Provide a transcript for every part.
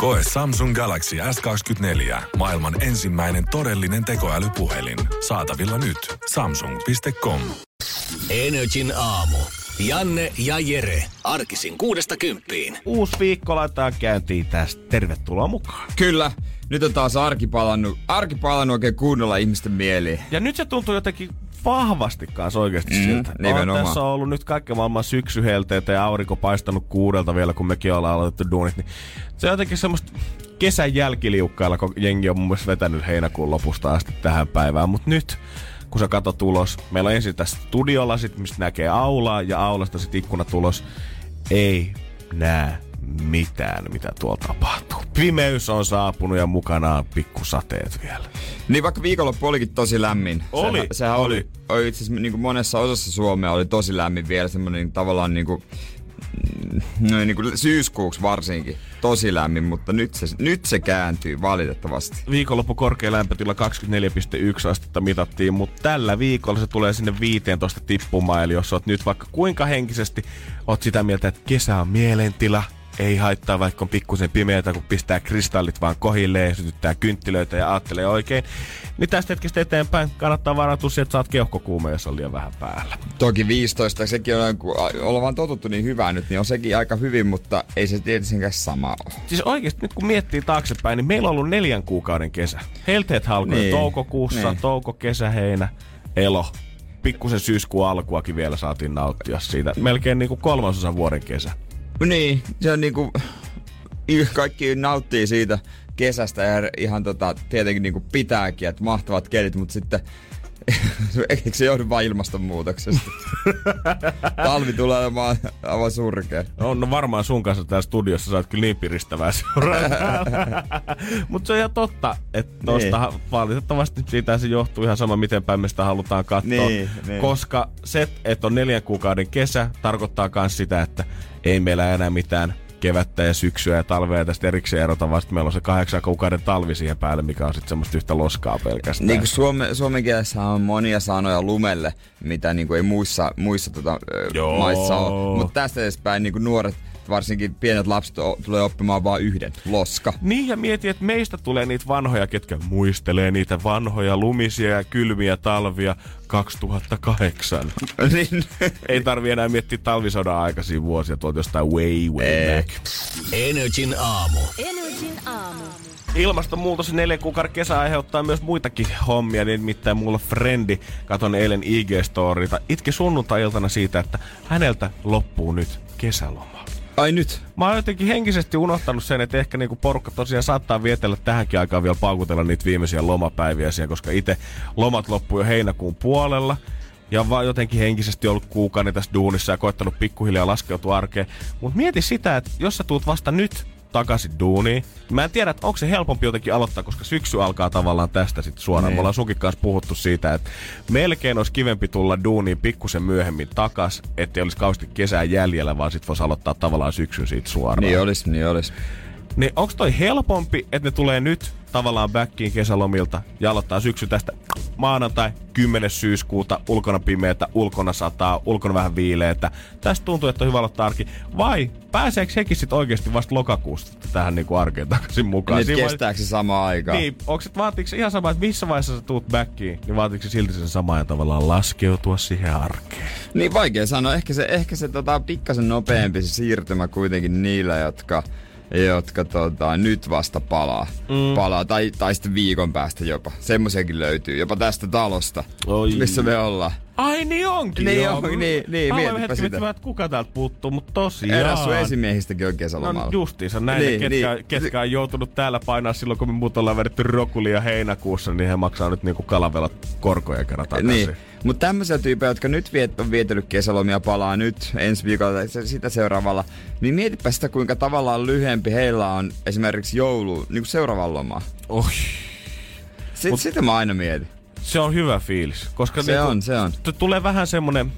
Koe Samsung Galaxy S24. Maailman ensimmäinen todellinen tekoälypuhelin. Saatavilla nyt. Samsung.com. Energin aamu. Janne ja Jere. Arkisin kuudesta kymppiin. Uusi viikko laitetaan käyntiin tästä. Tervetuloa mukaan. Kyllä. Nyt on taas arki palannut, arki palannut oikein kunnolla ihmisten mieliin. Ja nyt se tuntuu jotenkin vahvasti kanssa oikeasti mm, siltä. On, tässä on ollut nyt kaikkea maailman syksyhelteitä ja aurinko paistanut kuudelta vielä, kun mekin ollaan aloitettu duunit. Niin se on jotenkin semmoista kesän jälkiliukkailla, kun jengi on mun mielestä vetänyt heinäkuun lopusta asti tähän päivään. Mutta nyt, kun sä katsot tulos, meillä on ensin tässä studiolla, sit, mistä näkee aulaa ja aulasta sitten ikkunatulos. Ei näe mitään, mitä tuolla tapahtuu. Pimeys on saapunut ja mukanaan pikkusateet vielä. Niin vaikka viikonloppu olikin tosi lämmin. Oli, Sehän, sehän oli. oli. itse asiassa niin kuin monessa osassa Suomea oli tosi lämmin vielä. Semmoinen niin tavallaan niin kuin, no, niin kuin syyskuuksi varsinkin. Tosi lämmin, mutta nyt se, nyt se kääntyy valitettavasti. Viikonloppu korkea lämpötila 24,1 astetta mitattiin, mutta tällä viikolla se tulee sinne 15 tippumaan. Eli jos oot nyt vaikka kuinka henkisesti oot sitä mieltä, että kesä on mielentila, ei haittaa vaikka on pikkusen pimeätä, kun pistää kristallit vaan kohilleen ja sytyttää kynttilöitä ja ajattelee oikein. Niin tästä hetkestä eteenpäin kannattaa varautua siihen, että saat keuhkokuume, jos on liian vähän päällä. Toki 15, sekin on, kun ollaan vaan totuttu niin hyvää nyt, niin on sekin aika hyvin, mutta ei se tietenkään sama ole. Siis oikeasti nyt kun miettii taaksepäin, niin meillä on ollut neljän kuukauden kesä. Helteet alkoi Niin, toukokuussa, niin. touko, kesä, heinä, elo. Pikkusen syyskuun alkuakin vielä saatiin nauttia siitä. Melkein niin kuin kolmasosa vuoden kesä. Niin, se on niinku, kaikki nauttii siitä kesästä ja ihan tota, tietenkin niinku pitääkin, että mahtavat kelit, mutta sitten eikö se johdu vain ilmastonmuutoksesta? Talvi tulee olemaan aivan surkea. No, no varmaan sun kanssa täällä studiossa saat kyllä niin piristävää Mutta se on ihan totta, että tosta niin. valitettavasti siitä se johtuu ihan sama, miten päin me sitä halutaan katsoa. Niin, niin. Koska se, että on neljän kuukauden kesä, tarkoittaa myös sitä, että ei meillä enää mitään kevättä ja syksyä ja talvea tästä erikseen erota, vaan sit meillä on se kahdeksan kuukauden talvi siihen päälle, mikä on sitten semmoista yhtä loskaa pelkästään. Niin kuin suome, suomen kielessä on monia sanoja lumelle, mitä niin kuin ei muissa, muissa tota, Joo. maissa ole. Mutta tästä edespäin niin kuin nuoret, varsinkin pienet lapset o, tulee oppimaan vain yhden, loska. Niin ja mieti, että meistä tulee niitä vanhoja, ketkä muistelee niitä vanhoja lumisia ja kylmiä talvia 2008. niin, Ei tarvi enää miettiä talvisodan aikaisia vuosia tuolta jostain way, way Ei. back. Energin aamu. Energin aamu. Ilmastonmuutos ja neljän kuukauden kesä aiheuttaa myös muitakin hommia, niin nimittäin mulla frendi, katon eilen IG-storita, itki sunnuntai-iltana siitä, että häneltä loppuu nyt kesäloma. Ai nyt. Mä oon jotenkin henkisesti unohtanut sen, että ehkä niinku porukka tosiaan saattaa vietellä tähänkin aikaan vielä paukutella niitä viimeisiä lomapäiviä siihen, koska itse lomat loppuu jo heinäkuun puolella. Ja vaan jotenkin henkisesti ollut kuukauden tässä duunissa ja koettanut pikkuhiljaa laskeutua arkeen. Mutta mieti sitä, että jos sä tuut vasta nyt takaisin duuniin. Mä en tiedä, että onko se helpompi jotenkin aloittaa, koska syksy alkaa tavallaan tästä sitten suoraan. Niin. Me ollaan sunkin kanssa puhuttu siitä, että melkein olisi kivempi tulla duuniin pikkusen myöhemmin takas, ettei olisi kauheasti kesää jäljellä, vaan sitten voisi aloittaa tavallaan syksyn siitä suoraan. Niin olis, niin olis. Niin onko toi helpompi, että ne tulee nyt tavallaan backiin kesälomilta ja aloittaa syksy tästä maanantai 10. syyskuuta, ulkona pimeätä, ulkona sataa, ulkona vähän viileetä. Tästä tuntuu, että on hyvä aloittaa arki. Vai pääseekö hekin sitten oikeasti vasta lokakuusta tähän niinku arkeen takaisin mukaan? Niin, Siinä kestääkö se samaan aikaan? Niin, onko se, vaatiiko ihan sama, että missä vaiheessa sä tuut backiin, niin vaatiiko se silti sen sama ja tavallaan laskeutua siihen arkeen? Niin vaikea sanoa. Ehkä se, ehkä se tota, pikkasen nopeampi se siirtymä kuitenkin niillä, jotka, jotka tota, nyt vasta palaa. Mm. palaa tai, tai sitten viikon päästä jopa. Semmoisiakin löytyy. Jopa tästä talosta, Oi. missä me ollaan. Ai niin onkin Niin joo. on, niin, niin, Mä mietipä hetki sitä. että kuka täältä puuttuu, mutta tosiaan. Eräs sun esimiehistäkin on kesälomalla. No justiinsa näin, niin, ketkä, niin. ketkä on joutunut täällä painaa silloin, kun me muut ollaan vedetty rokulia heinäkuussa, niin he maksaa nyt niinku kalavelat korkoja kerran takaisin. Niin. Mutta tämmöisiä tyyppejä, jotka nyt viet, on vietellyt kesälomia, palaa nyt ensi viikolla tai sitä seuraavalla, niin mietipä sitä, kuinka tavallaan lyhyempi heillä on esimerkiksi joulu, niin kuin seuraavan lomaa. Oi. Sit, Mut- sitä mä aina mietin. Se on hyvä fiilis. Koska Se niinku, on, se on. Tulee vähän semmonen...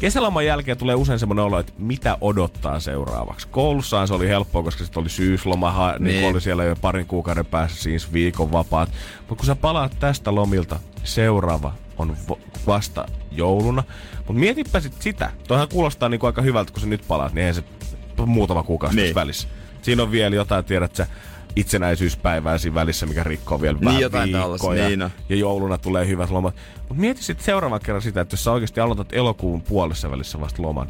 Kesäloman jälkeen tulee usein semmoinen olo, että mitä odottaa seuraavaksi. Koulussahan se oli helppoa, koska sitten oli syysloma, niin. Niin. oli siellä jo parin kuukauden päässä siis viikon vapaat. Mutta kun sä palaat tästä lomilta, seuraava on vasta jouluna. Mutta mietipä sit sitä. Toihan kuulostaa niinku aika hyvältä, kun sä nyt palaat, niin eihän se muutama kuukausi Niin. niin. välissä. Siinä on vielä jotain, tiedät sä, itsenäisyyspäivää siinä välissä, mikä rikkoo vielä Niin, vähän jotain viikkoja. niin on. ja jouluna tulee hyvät lomat. Mutta mieti sitten seuraavan kerran sitä, että jos sä oikeasti aloitat elokuun puolessa välissä vasta loman,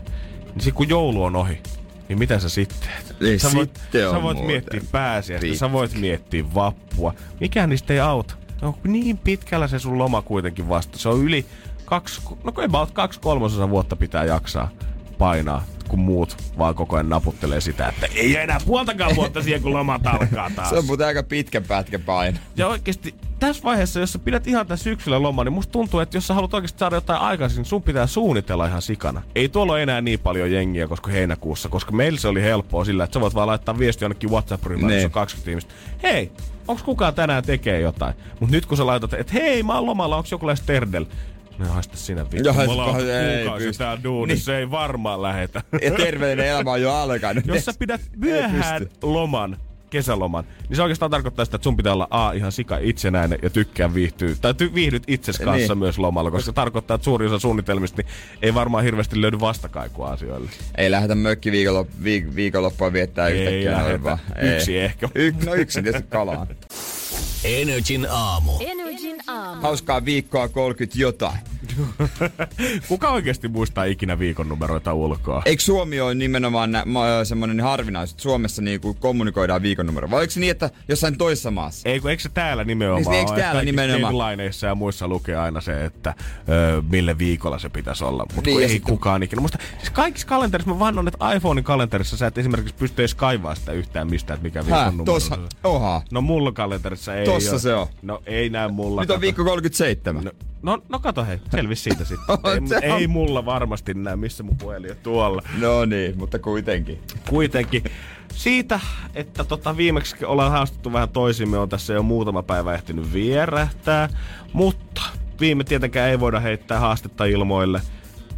niin sit kun joulu on ohi, niin mitä sä sitten? Niin, sä voit, sitten sä voit miettiä pääsiäistä, pitkä. sä voit miettiä vappua. Mikään niistä ei auta. No niin pitkällä se sun loma kuitenkin vasta. Se on yli kaksi, no kun about kaksi kolmasosa vuotta pitää jaksaa painaa, kun muut vaan koko ajan naputtelee sitä, että ei enää puoltakaan vuotta siihen, kun lomat alkaa taas. Se on muuten aika pitkä pätkä paino. Ja oikeasti tässä vaiheessa, jos sä pidät ihan tässä syksyllä lomaa, niin musta tuntuu, että jos sä haluat oikeasti saada jotain aikaisin, niin sun pitää suunnitella ihan sikana. Ei tuolla ole enää niin paljon jengiä, koska heinäkuussa, koska meillä se oli helppoa sillä, että sä voit vaan laittaa viesti jonnekin WhatsApp-ryhmään, Niin. missä on 20 ihmistä. Hei, onks kukaan tänään tekee jotain? Mut nyt kun sä laitat, että hei, mä oon lomalla, onks joku lähes Terdel? No haista sinä vittu. Joo, Me ollaan ei kuukausi pysty. täällä duunissa, niin. ei varmaan lähetä. Ja terveellinen elämä on jo alkanut. Jos sä pidät myöhään loman, kesäloman, niin se oikeastaan tarkoittaa sitä, että sun pitää olla A, ihan sika itsenäinen ja tykkää viihtyä, tai ty- viihdyt itses kanssa niin. Niin. myös lomalla, koska se tarkoittaa, että suurin osa suunnitelmista niin ei varmaan hirveästi löydy vastakaikua asioille. Ei lähdetä mökki viikonlop- viik- viikonloppua viettää Ei yhtäkkiä. vaan. Yksi ehkä. Y- no yksi tietysti kalaan. Energin aamu. Energin aamu. Hauskaa viikkoa 30 jotain. Kuka oikeasti muistaa ikinä viikon numeroita ulkoa? Eikö Suomi ole nimenomaan nä- ma- semmoinen harvinaisuus, että Suomessa niinku kommunikoidaan viikon numero? Vai oliko se niin, että jossain toisessa maassa? Ei, kun eikö se täällä nimenomaan Niin, eikö ole? täällä nimenomaan? deadlineissa ja muissa lukee aina se, että ö, mille viikolla se pitäisi olla. Mutta Niin, ei sitten- kukaan ikinä. Musta, siis kaikissa kalenterissa, mä vannon, että iPhonein kalenterissa sä et esimerkiksi pysty edes kaivaa sitä yhtään mistään, että mikä viikon numero tossa, oha. No mulla kalenterissa ei Tossa oo. se on. No ei näy mulla. Nyt on viikko 37. No, no, no kato hei, selvis siitä sitten. ei, ei mulla varmasti näy, missä mun puhelin on tuolla. No niin, mutta kuitenkin. Kuitenkin siitä, että tota viimeksi ollaan haastettu vähän toisimme, on tässä jo muutama päivä ehtinyt vierähtää. Mutta viime tietenkään ei voida heittää haastetta ilmoille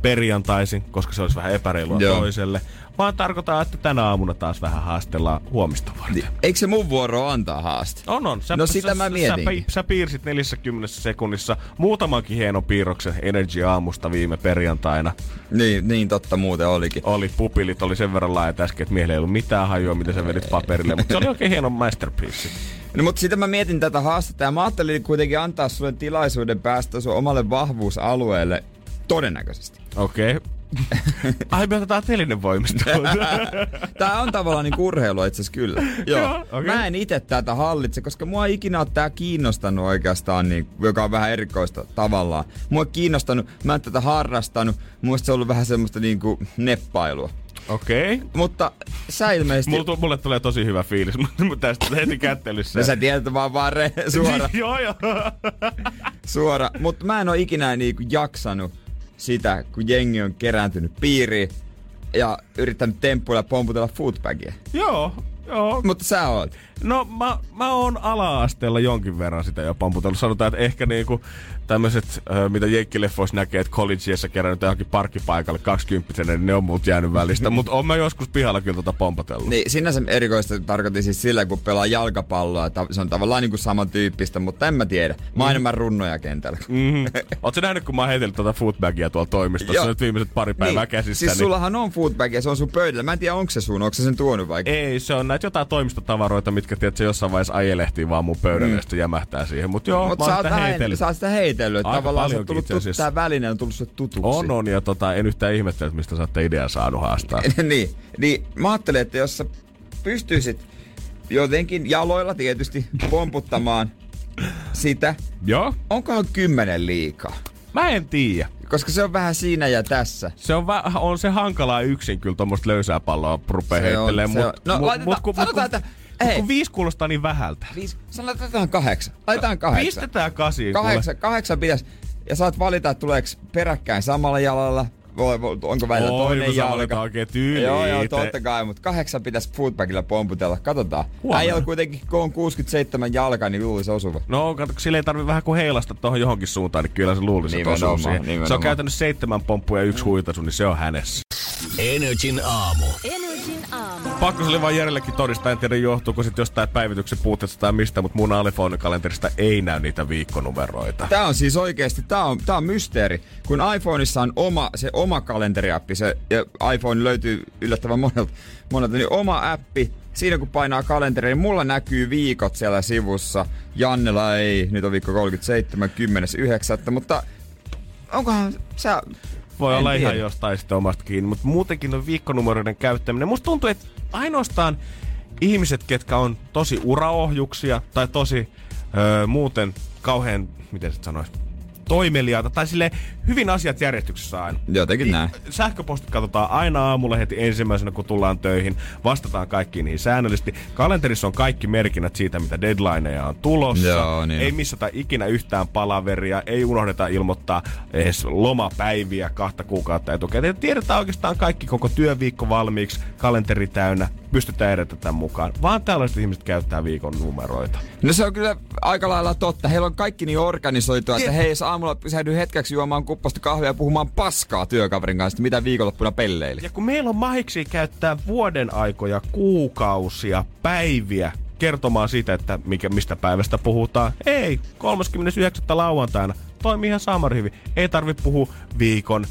perjantaisin, koska se olisi vähän epäreilua Joo. toiselle. Vaan tarkoittaa, että tänä aamuna taas vähän haastellaan huomista varten. Niin, Eikö se mun vuoro antaa haaste? On, on. Sä, No sitä sä, mä sä, mietinkin. sä, sä piirsit 40 sekunnissa muutamankin hienon piirroksen Energy aamusta viime perjantaina. Niin, niin totta muuten olikin. Oli pupilit, oli sen verran laajat äsken, että miehellä ei ollut mitään hajua, miten sä vedit paperille. Mutta se oli oikein hieno masterpiece. No mutta sitä mä mietin tätä haastetta ja mä ajattelin kuitenkin antaa sulle tilaisuuden päästä sun omalle vahvuusalueelle todennäköisesti. Okei. Okay. Ai me otetaan telinen voimistoon. Tää on tavallaan niin urheilua itse asiassa kyllä. Joo. Okei. Mä en itse tätä hallitse, koska mua ei ikinä ole tää kiinnostanut oikeastaan, niin, joka on vähän erikoista tavallaan. Mua ei kiinnostanut, mä en tätä harrastanut. Muista se on ollut vähän semmoista niinku neppailua. Okei. Okay. Mutta sä ilmeisesti... Mulle, mulle tulee tosi hyvä fiilis mutta tästä heti kättelyssä. No sä tiedät että vaan vaan re, suora, joo, joo. suora. Mutta mä en oo ikinä niinku jaksanut sitä, kun jengi on kerääntynyt piiriin ja yrittänyt temppuilla ja pomputella foodbagia. joo, joo. Mutta sä oot. No mä, mä oon ala-asteella jonkin verran sitä jo pamputellut. Sanotaan, että ehkä niinku tämmöiset, mitä jenkkileffoissa näkee, että collegeissa kerännyt johonkin parkkipaikalle 20 niin ne on muut jäänyt välistä. Mutta oon mä joskus pihalla kyllä tota pompotellut. Niin, sinänsä erikoista tarkoitin siis sillä, kun pelaa jalkapalloa. Se on tavallaan niin kuin samantyyppistä, mutta en mä tiedä. Mä oon enemmän runnoja kentällä. Mm-hmm. Ootko nähnyt, kun mä oon heitellyt tota footbagia tuolla toimistossa Joo. nyt viimeiset pari päivää niin. käsissä? Siis sullahan on foodbag ja se on sun pöydällä. Mä en tiedä, onko se sun, onko se sen tuonut vai? Ei, se on näitä jotain toimistotavaroita, mitkä tiedät, se jossain vaiheessa ajelehtii vaan mun pöydälle mm. ja sitten jämähtää siihen. Mutta joo, Mutta mä oon sitä heitellyt. sä oot sitä heitellyt. Että Aika Tavallaan se on tullut tut, tää väline on tullut sulle tutuksi. On, on, ja tota, en yhtään ihmettele, että mistä sä ootte idean saanut haastaa. niin, niin mä ajattelin, että jos sä pystyisit jotenkin jaloilla tietysti pomputtamaan sitä, joo, onkohan kymmenen liikaa? mä en tiedä. Koska se on vähän siinä ja tässä. Se on, vä- on se hankalaa yksin kyllä tuommoista löysää palloa rupea Se on- heittelee, se mut. No, mut, laitetaan- mut, kun, sanotaan, mut, että- hei. kun viisi kuulostaa niin vähältä. Viisi, sanotaan kahdeksan. Laitetaan kahdeksan. Pistetään kasiin. kuule. Kahdeksan, kahdeksan pitäisi. Ja saat valita, että tuleeko peräkkäin samalla jalalla voi, voi, onko välillä Oi, toinen jalka. oikein tyyli Joo, joo, totta kai, mutta kahdeksan pitäisi foodbackilla pomputella. Katsotaan. Huomenna. Äijällä kuitenkin, kun on 67 jalka, niin luulisi osuva. No, kato, sille ei tarvi vähän kuin heilasta tuohon johonkin suuntaan, niin kyllä se luulisi, että osuu Nimenomaan, siihen. Se nimenomaan. on käytännössä seitsemän pomppua ja yksi huitaisu, niin se on hänessä. Energin aamu. Energin aamu. Pakko se oli vaan Järjellekin todistaa, en tiedä johtuuko sitten jostain päivityksen puutteesta tai mistä, mutta mun iPhone-kalenterista ei näy niitä viikkonumeroita. Tää on siis oikeesti, tää on, tää on mysteeri. Kun iPhoneissa on oma, se oma kalenteriappi, se ja iPhone löytyy yllättävän monelta, monelta, niin oma appi, siinä kun painaa kalenteri, niin mulla näkyy viikot siellä sivussa. Jannella ei, nyt on viikko 37, 10.9. Mutta onkohan sä... Voi en olla ihan tiedä. jostain sitten omasta kiinni, mutta muutenkin on viikkonumeroiden käyttäminen. Musta tuntuu, että ainoastaan ihmiset, ketkä on tosi uraohjuksia tai tosi öö, muuten kauhean, miten sit sanois, toimeliaita tai sille hyvin asiat järjestyksessä aina. Jotenkin näin. Sähköpostit katsotaan aina aamulla heti ensimmäisenä, kun tullaan töihin. Vastataan kaikkiin niihin säännöllisesti. Kalenterissa on kaikki merkinnät siitä, mitä deadlineja on tulossa. Joo, niin Ei missata ikinä yhtään palaveria. Ei unohdeta ilmoittaa edes lomapäiviä kahta kuukautta etukäteen. Tiedetään oikeastaan kaikki koko työviikko valmiiksi, kalenteri täynnä. Pystytään edetä tämän mukaan. Vaan tällaiset ihmiset käyttää viikon numeroita. No se on kyllä aika lailla totta. Heillä on kaikki niin organisoitua, että he ei saa aamulla pysähdy hetkeksi juomaan kuppasta kahvia ja puhumaan paskaa työkaverin kanssa, mitä viikonloppuna pelleili. Ja kun meillä on mahiksi käyttää vuoden aikoja, kuukausia, päiviä kertomaan siitä, että mikä, mistä päivästä puhutaan. Ei, 39. lauantaina toimii ihan samari hyvin. Ei tarvi puhua viikon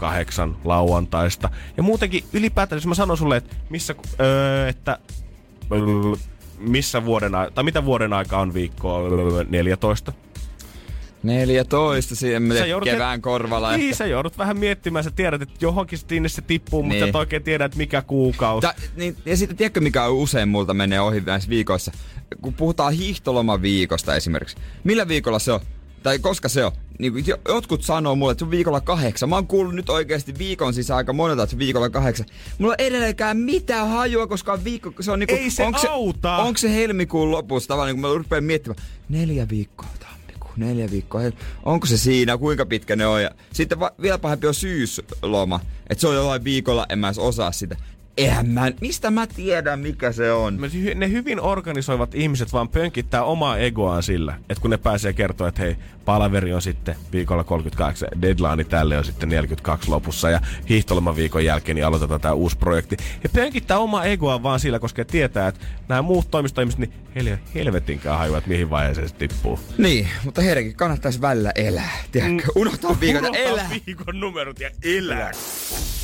38 lauantaista. Ja muutenkin ylipäätään, jos mä sanon sulle, että missä, öö, että missä vuoden, ai- tai mitä vuoden aika on viikkoa, öö, 14. 14, siihen Sä joudut- kevään korvalla. Niin, ehkä. sä joudut vähän miettimään, sä tiedät, että johonkin sinne se tippuu, mutta Niin. sä et oikein tiedä, että mikä kuukausi. Ta, niin, ja sitten tiedätkö mikä on usein multa menee ohi näissä viikoissa? Kun puhutaan hiihtoloman viikosta esimerkiksi. Millä viikolla se on? Tai koska se on? Niin kuin jo- jotkut sanoo mulle, että se on viikolla kahdeksan. Mä oon kuullut nyt oikeasti viikon sisään aika monelta, että se on viikolla kahdeksan. Mulla ei edelleenkään mitään hajua, koska on viikko, se on niinku, Ei se onko auta. Se, onko se helmikuun lopussa tavallaan, kun mä rupean miettimään, neljä viikkoa tammikuu, neljä viikkoa, onko se siinä, kuinka pitkä ne on. Ja sitten va- vielä pahempi on syysloma, että se on jollain viikolla, en mä edes osaa sitä. Eihän mä, mistä mä tiedän mikä se on? Ne hyvin organisoivat ihmiset vaan pönkittää omaa egoaan sillä, että kun ne pääsee kertoa, että hei, palaveri on sitten viikolla 38, deadline tälle on sitten 42 lopussa ja hiihtolomaviikon jälkeen niin aloitetaan tämä uusi projekti. Ja pönkittää omaa egoaan vaan sillä, koska tietää, että nämä muut toimistoihmiset, niin heillä ei ole helvetinkään hajua, että mihin vaiheeseen se tippuu. Niin, mutta heidänkin kannattaisi välillä elää, tiedätkö? Unohtaa viikon, Unohtaa elää. viikon numerot ja elää.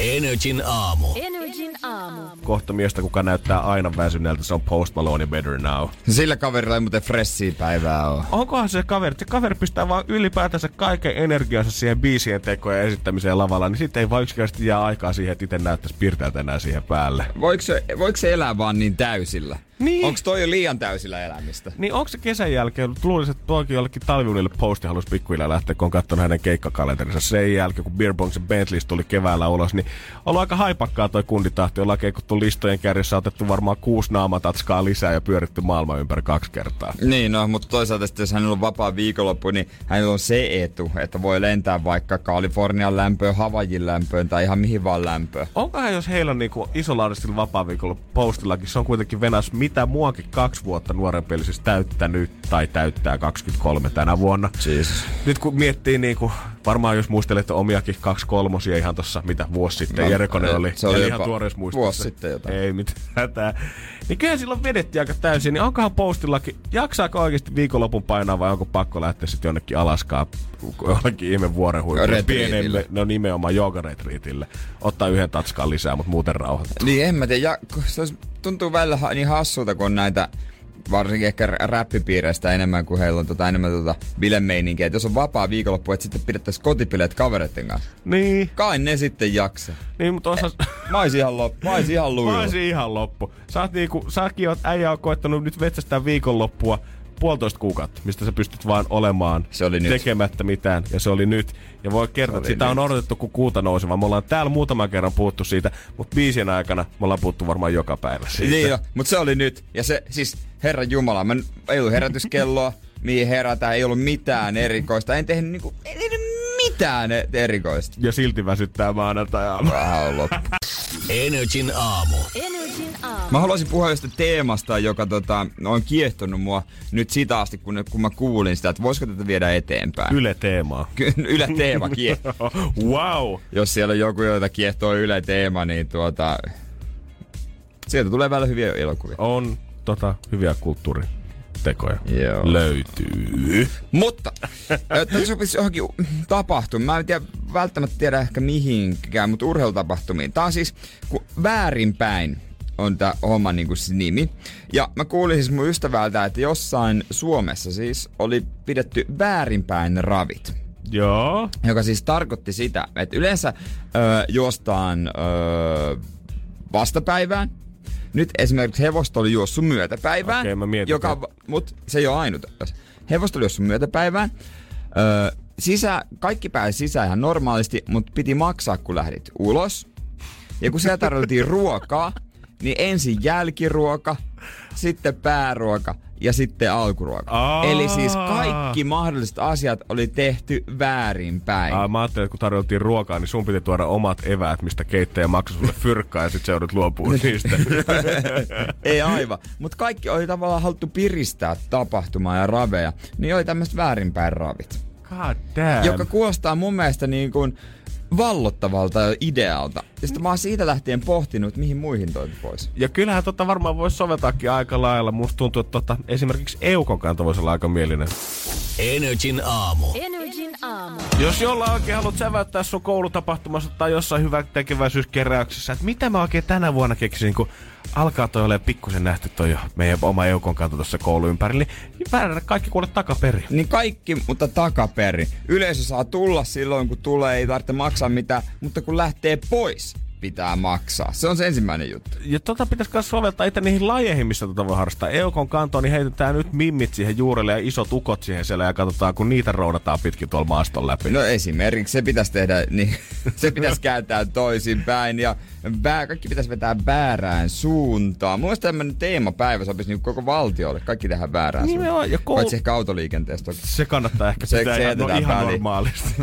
Energin aamu. Energin aamu. Kohta miestä, kuka näyttää aina väsyneeltä, se on Post Malone ja Better Now. Sillä kaverilla ei muuten fressiä päivää oo. onkohan se kaveri, se kaveri pistää vaan ylipäätänsä kaiken energiansa siihen biisien tekoon ja esittämiseen lavalla, niin sitten ei vaan yksinkertaisesti jää aikaa siihen, että itse näyttäisi pirteältä enää siihen päälle. Voiko se, voiko se elää vaan niin täysillä? Niin. Onko toi jo liian täysillä elämistä? Niin onko se kesän jälkeen, luulisin, että tuokin jollekin talviunille posti halusi pikkuhiljaa lähteä, kun on katsonut hänen keikkakalenterinsa. Sen jälkeen, kun Beer Bongs ja Bentleys tuli keväällä ulos, niin on ollut aika haipakkaa toi kunditahti. Ollaan keikuttu listojen kärjessä, otettu varmaan kuusi naamatatskaa lisää ja pyöritty maailman ympäri kaksi kertaa. Niin, no, mutta toisaalta sitten, jos hänellä on vapaa viikonloppu, niin hänellä on se etu, että voi lentää vaikka Kalifornian lämpöön, Havajin lämpöön tai ihan mihin vaan lämpöön. Onkohan jos heillä on niinku isolaudistilla vapaa-viikolla postillakin, se on kuitenkin Venas mitä muakin kaksi vuotta nuorempi, eli siis täyttänyt tai täyttää 23 tänä vuonna. Siis. Nyt kun miettii niinku, varmaan jos muistelette omiakin kaksi kolmosia ihan tossa, mitä vuosi sitten No, Jerkonen oli. se oli Eli ihan tuoreessa muistissa. vuosi sitten jotain. Ei mitään hätää. Niin kyllä silloin vedettiin aika täysin, niin onkohan postillakin, jaksaako oikeasti viikonlopun painaa vai onko pakko lähteä sitten jonnekin Alaskaan jollekin ihme vuoren huipulle, pienemme, no nimenomaan joogaretriitille. Ottaa yhden tatskan lisää, mutta muuten rauhoittaa. Niin en mä tiedä, ja, se tuntuu välillä niin hassulta, kun näitä varsinkin ehkä rä- räppipiireistä enemmän, kuin heillä on tota, enemmän tota bilemeininkiä. Että jos on vapaa viikonloppu, että sitten pidettäisiin kotipileet kavereiden kanssa. Niin, Kai ne sitten jaksa. niin mutta osas... Mä oisin ihan loppu. Mä oisin ihan Mä ihan loppu. Sä oot niinku, säkin oot äijä on koettanut nyt metsästää viikonloppua puolitoista kuukautta, mistä sä pystyt vaan olemaan Se oli nyt. tekemättä mitään. Ja se oli nyt. Ja voi kertoa, että sitä on nyt. odotettu kuin kuuta nouseva. Me ollaan täällä muutaman kerran puhuttu siitä, mutta biisien aikana me ollaan puhuttu varmaan joka päivä siitä. Niin jo, mutta se oli nyt. Ja se, siis Herran Jumala, mä, ei ollut herätyskelloa, mihin herätään, ei ollut mitään erikoista. En tehnyt niinku, en tehnyt mitään erikoista. Ja silti väsyttää maanantai aamu. Vähän on loppu. Energin aamu. Energin aamu. Mä haluaisin puhua jostain teemasta, joka tota, on kiehtonut mua nyt sitä asti, kun, kun mä kuulin sitä, että voisiko tätä viedä eteenpäin. Yle teemaa. Ky- Yle Teema kie- wow. Jos siellä on joku, jota kiehtoo Yle Teema, niin tuota... Sieltä tulee välillä hyviä elokuvia. On tota, hyviä kulttuuritekoja. Joo. Löytyy. Mutta tässä sopisi johonkin tapahtumaan. Mä en tiedä, välttämättä tiedä ehkä mihinkään, mutta urheilutapahtumiin. Tää on siis kun väärinpäin on tämä homma niin kuin nimi. Ja mä kuulin siis mun ystävältä, että jossain Suomessa siis oli pidetty väärinpäin ravit. Joo. Joka siis tarkoitti sitä, että yleensä ö, juostaan ö, vastapäivään. Nyt esimerkiksi hevosto oli juossut myötäpäivään. Okei, mä mietin, joka, mut se ei ole ainut. Hevosto oli juossut myötäpäivään. Ö, sisä, kaikki pääsi sisään ihan normaalisti, mutta piti maksaa, kun lähdit ulos. Ja kun siellä tarvittiin ruokaa, niin ensin jälkiruoka, sitten pääruoka ja sitten alkuruoka. Aa. Eli siis kaikki mahdolliset asiat oli tehty väärinpäin. Aa, mä ajattelin, että kun tarjottiin ruokaa, niin sun piti tuoda omat eväät, mistä keittäjä maksoi sulle fyrkkaa ja sit sä joudut luopumaan niistä. Ei aivan. Mutta kaikki oli tavallaan haluttu piristää tapahtumaa ja raveja. Niin oli tämmöiset väärinpäin ravit. God damn. Joka kuulostaa mun mielestä niin kuin vallottavalta ja idealta. Ja sitten mä oon siitä lähtien pohtinut, että mihin muihin toi voisi. Ja kyllähän tota varmaan voisi soveltaakin aika lailla. Musta tuntuu, että tota, esimerkiksi Eukon kanta voisi olla aika mielinen. Energin aamu. Energin aamu. Jos jollain oikein haluat säväyttää sun koulutapahtumassa tai jossain hyvä tekeväisyyskeräyksessä, että mitä mä oikein tänä vuonna keksin, kun alkaa toi olemaan pikkusen nähty toi jo meidän oma Eukon kanta tuossa koulun ympärillä, niin väännä kaikki kuule takaperin. Niin kaikki, mutta takaperin. Yleisö saa tulla silloin, kun tulee, ei tarvitse maksaa mitään, mutta kun lähtee pois, pitää maksaa. Se on se ensimmäinen juttu. Ja tota pitäisi myös soveltaa itse niihin lajeihin, missä tota voi harrastaa. Eukon kantoon, niin heitetään nyt mimmit siihen juurelle ja isot ukot siihen siellä ja katsotaan, kun niitä roudataan pitkin tuolla maaston läpi. No esimerkiksi se pitäisi tehdä, niin se pitäisi kääntää toisinpäin ja vää, kaikki pitäisi vetää väärään suuntaan. Mun mielestä tämmöinen teemapäivä sopisi niin koko valtiolle. Kaikki tehdään väärään Nimenomaan, suuntaan. ja koulu- Paitsi ehkä autoliikenteestä. Se kannattaa ehkä Se- pitää se ihan, no, ihan normaalisti.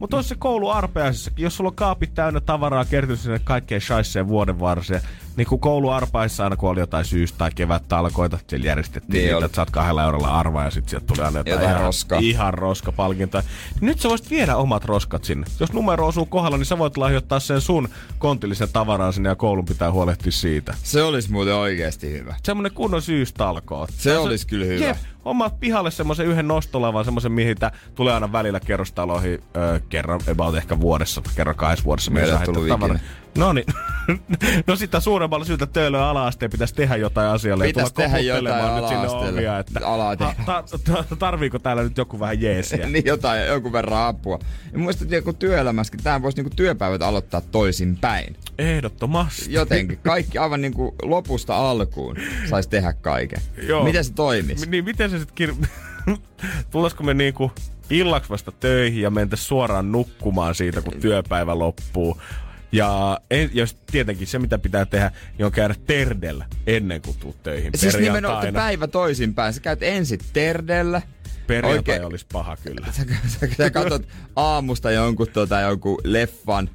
Mutta olisi se koulu arpeaisessakin, jos sulla on kaapit täynnä tavaraa kertynyt sinne kaikkeen shaisseen vuoden varsia, niin kun koulu arpaissa aina kun oli jotain syys- tai kevät talkoita, siellä järjestettiin Niin niitä, että saat kahdella eurolla arvaa ja sitten sieltä tuli aina jotain, Jotain ihan, roskaa. ihan roskapalkintoa. Nyt sä voisit viedä omat roskat sinne. Jos numero osuu kohdalla, niin sä voit lahjoittaa sen sun kontillisen tavaraan sinne ja koulun pitää huolehtia siitä. Se olisi muuten oikeasti hyvä. Semmonen kunnon syystalkoot. Se olisi kyllä hyvä. Jep, omaat pihalle semmoisen yhden nostolavan, semmoisen mihin tulee aina välillä kerrostaloihin ö, kerran, about ehkä vuodessa, kerran kahdessa vuodessa. Meillä ei sä tullut tavaran. ikinä. No niin. no sitä suuremmalla syytä töölön ala-asteen pitäisi tehdä jotain asialle. ja Pitäis tulla tehdä jotain nyt sinne ovia, että Alaa ta- ta- tarviiko täällä nyt joku vähän jeesiä? niin jotain, jonkun verran apua. Ja muistat, että kun työelämässäkin, tämä voisi niinku työpäivät aloittaa toisin päin. Ehdottomasti. Jotenkin. Kaikki aivan niinku lopusta alkuun saisi tehdä kaiken. Joo. Miten se toimisi? Niin miten se sitten kir... Tulisiko me niinku illaksi vasta töihin ja mentäis suoraan nukkumaan siitä, kun työpäivä loppuu. Ja en, jos tietenkin se, mitä pitää tehdä, niin on käydä terdellä ennen kuin tuut töihin Siis nimenomaan päivä toisinpäin. Sä käyt ensin terdellä. Perjantai Oikein- olisi paha kyllä. Sä, sä, sä katsot aamusta jonkun, tota, jonkun leffan,